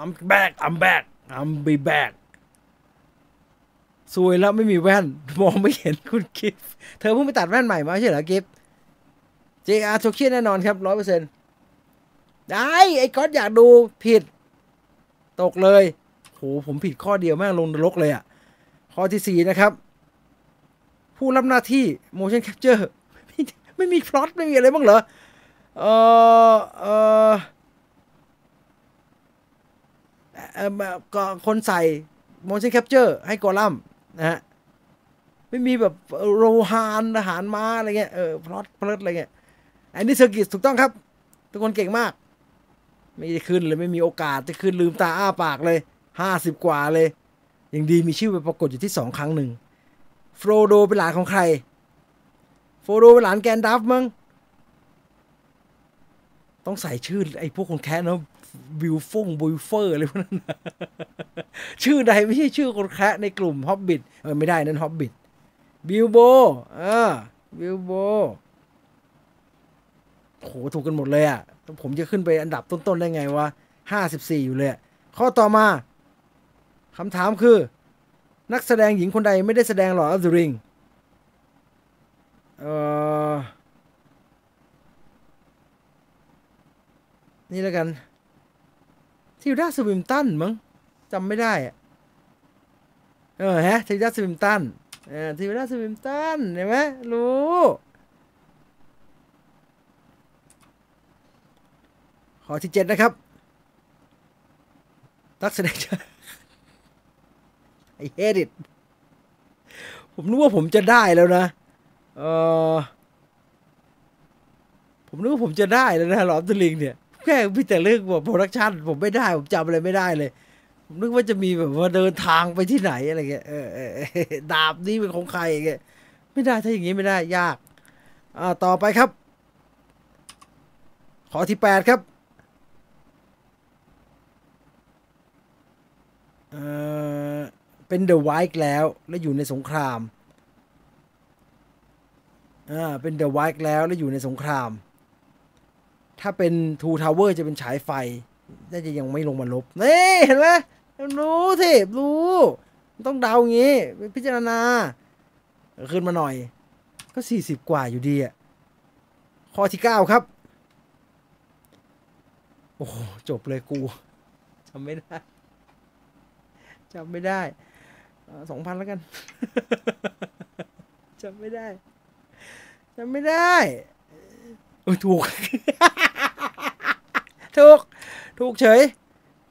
I'm back I'm back I'm be back สวยแล้วไม่มีแว่น มองไม่เห็นคุณกิฟเธอเพิ่งไปตัดแว่นใหม่มาใช่เหรอกิฟ JR โทเคียนแน่นอนครับร้อยเปอร์เซ็นต์ได้ ไอ้ก๊อตอยากดูผิด ตกเลยโหผมผิดข้อเดียวแม่งลงนรกเลยอะ่ะ ข้อที่สี่นะครับ ผู้รับหน้าที่ motion capture ไม่ไม่มีพล็อตไม่มีอะไรบ้างเหรอ เออเออก็คนใส่ motion capture ให้กอลัมน์นะฮะ ไม่มีแบบโรฮานทหารม้าอะไรเงี้ย เออ พล็อตพล็อตอะไรเงี้ย อันนี้เซอร์กิตถูกต้องครับ ทุกคนเก่งมาก ไม่ได้ขึ้นเลยไม่มีโอกาสจะขึ้นลืมตาอ้าปากเลยห้าสิบกว่าเลย ยังดีมีชื่อไปปรากฏอยู่ที่สองครั้งหนึ่งโฟโดเป็นหลานของใคร โฟโดเป็นหลานแกนดัฟมั้งต้องใส่ชื่อไอ้พวกคนแคะนะวิลฟงบุยเฟอร์อะไรพวกนั้นชื่อใดไม่ใช่ชื่อคนแคระในกลุ่มฮอบบิทเออไม่ได้นั่นฮอบบิทบิลโบอ่าบิลโบ โหถูกกันหมดเลยอะผมจะขึ้นไปอันดับต้นๆได้ไงวะห้าสิบสี่อยู่เลย ข้อต่อมาคำถามคือ นักแสดงหญิงคนใดไม่ได้แสดง Lord of the Rings เออนี่แล้วกัน ทิวดาสวิมตันมั้งจำไม่ได้อะเออฮะทิวดาสวิมตันเออทิวดาสวิมตันเห็นไหมรู้ ข้อที่เจ็ดนะครับนักแสดงชาย I hate it ผมนึกว่าผมจะได้แล้วนะ เออผมนึกว่าผมจะได้แล้วนะหลอมตลิงเนี่ย แค่พี่แต่เรื่องว่าโปรดักชันผมไม่ได้ ผมจำอะไรไม่ได้เลย ผมนึกว่าจะมีแบบว่าเดินทางไปที่ไหนอะไรเงี้ย เออเออดาบนี้เป็นของใครอย่างเงี้ย ไม่ได้ถ้าอย่างงี้ไม่ได้ยาก อ่า ต่อไปครับ ขอที่แปดครับ เออเป็น The White แล้ว แล้วอยู่ในสงครามอ่าเป็น The White แล้วแล้วอยู่ในสงคราม ถ้าเป็น Two Towers จะเป็นฉายไฟน่าจะยังไม่ลงมาลบนี่เห็นไหมรู้สิรู้ต้องเดาอย่างงี้พิจารณาเอาขึ้นมาหน่อย ก็สี่สิบกว่าอยู่ดีอะข้อที่เก้าครับ โอ้โหจบเลยกูจำไม่ได้ จำไม่ได้สองพันแล้วกันจำไม่ได้จำไม่ได้เออถูก ถูก ถูกเฉย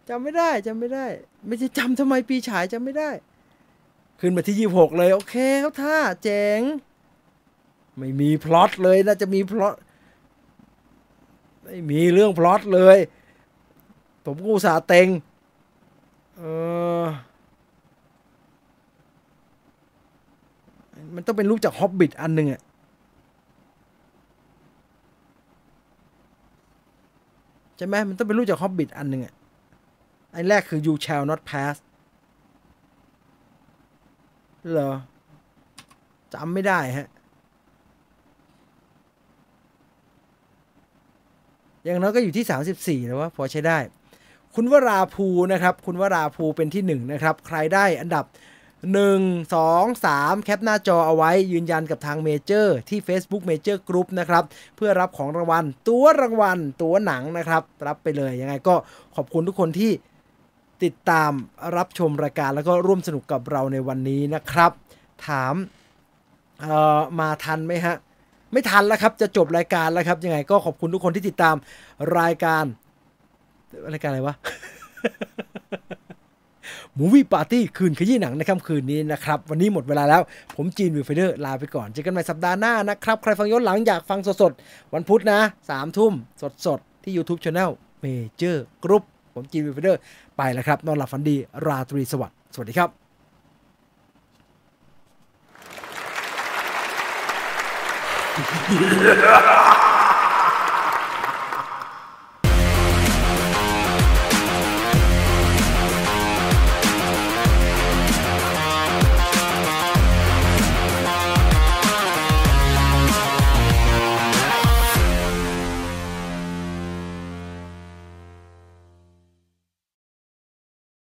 จำไม่ได้จำไม่ได้ ไม่ใช่จำทำไมปีฉายจำไม่ได้ ขึ้นมาที่ยี่หกเลย โอเคเขาท่าเจ๋ง ไม่มีพล็อตเลยน่าจะมีพล็อตไม่มีเรื่องพล็อตเลย ผมกูสาเต็ง เออ มันต้องเป็นรูปจากฮอบบิทอันหนึ่งอะใช่ไหมมันต้องเป็นรูปจากฮอบบิทอันหนึ่งอะอันแรกคือ you shall not pass เหรอจำไม่ได้ฮะ อย่างน้อยก็อยู่ที่ 34 แล้วว่าพอใช้ได้ คุณวราภูนะครับ คุณวราภูเป็นที่ 1 นะครับ ใครได้อันดับ 1 2 3 แคปหน้าจอเอาไว้ยืนยันกับทางเมเจอร์ที่ Facebook Major Group นะครับเพื่อรับของรางวัล ตัวรางวัล ตัวหนังนะครับ รับไปเลยยังไงก็ขอบคุณทุกคนที่ติดตามรับชมรายการแล้วก็ร่วมสนุกกับเราในวันนี้นะครับ ถามมาทันไหมฮะ ไม่ทันแล้วครับจะจบรายการแล้วครับยังไงก็ขอบคุณทุกคนที่ติดตามรายการรายการอะไรวะ Movie Party คืนขยี้หนังในค่ำคืนนี้นะครับ วันนี้หมดเวลาแล้ว ผมจีน Viewfinder ลาไปก่อน เจอกันใหม่สัปดาห์หน้านะครับ ใครฟังย้อนหลังอยากฟังสดๆ วันพุธนะสามทุ่มสดๆ ที่ YouTube Channel Major Group ผมจีน Viewfinder ไปแล้วครับ นอนหลับฝันดีราตรีสวัสดิ์สวัสดีครับ Yeah.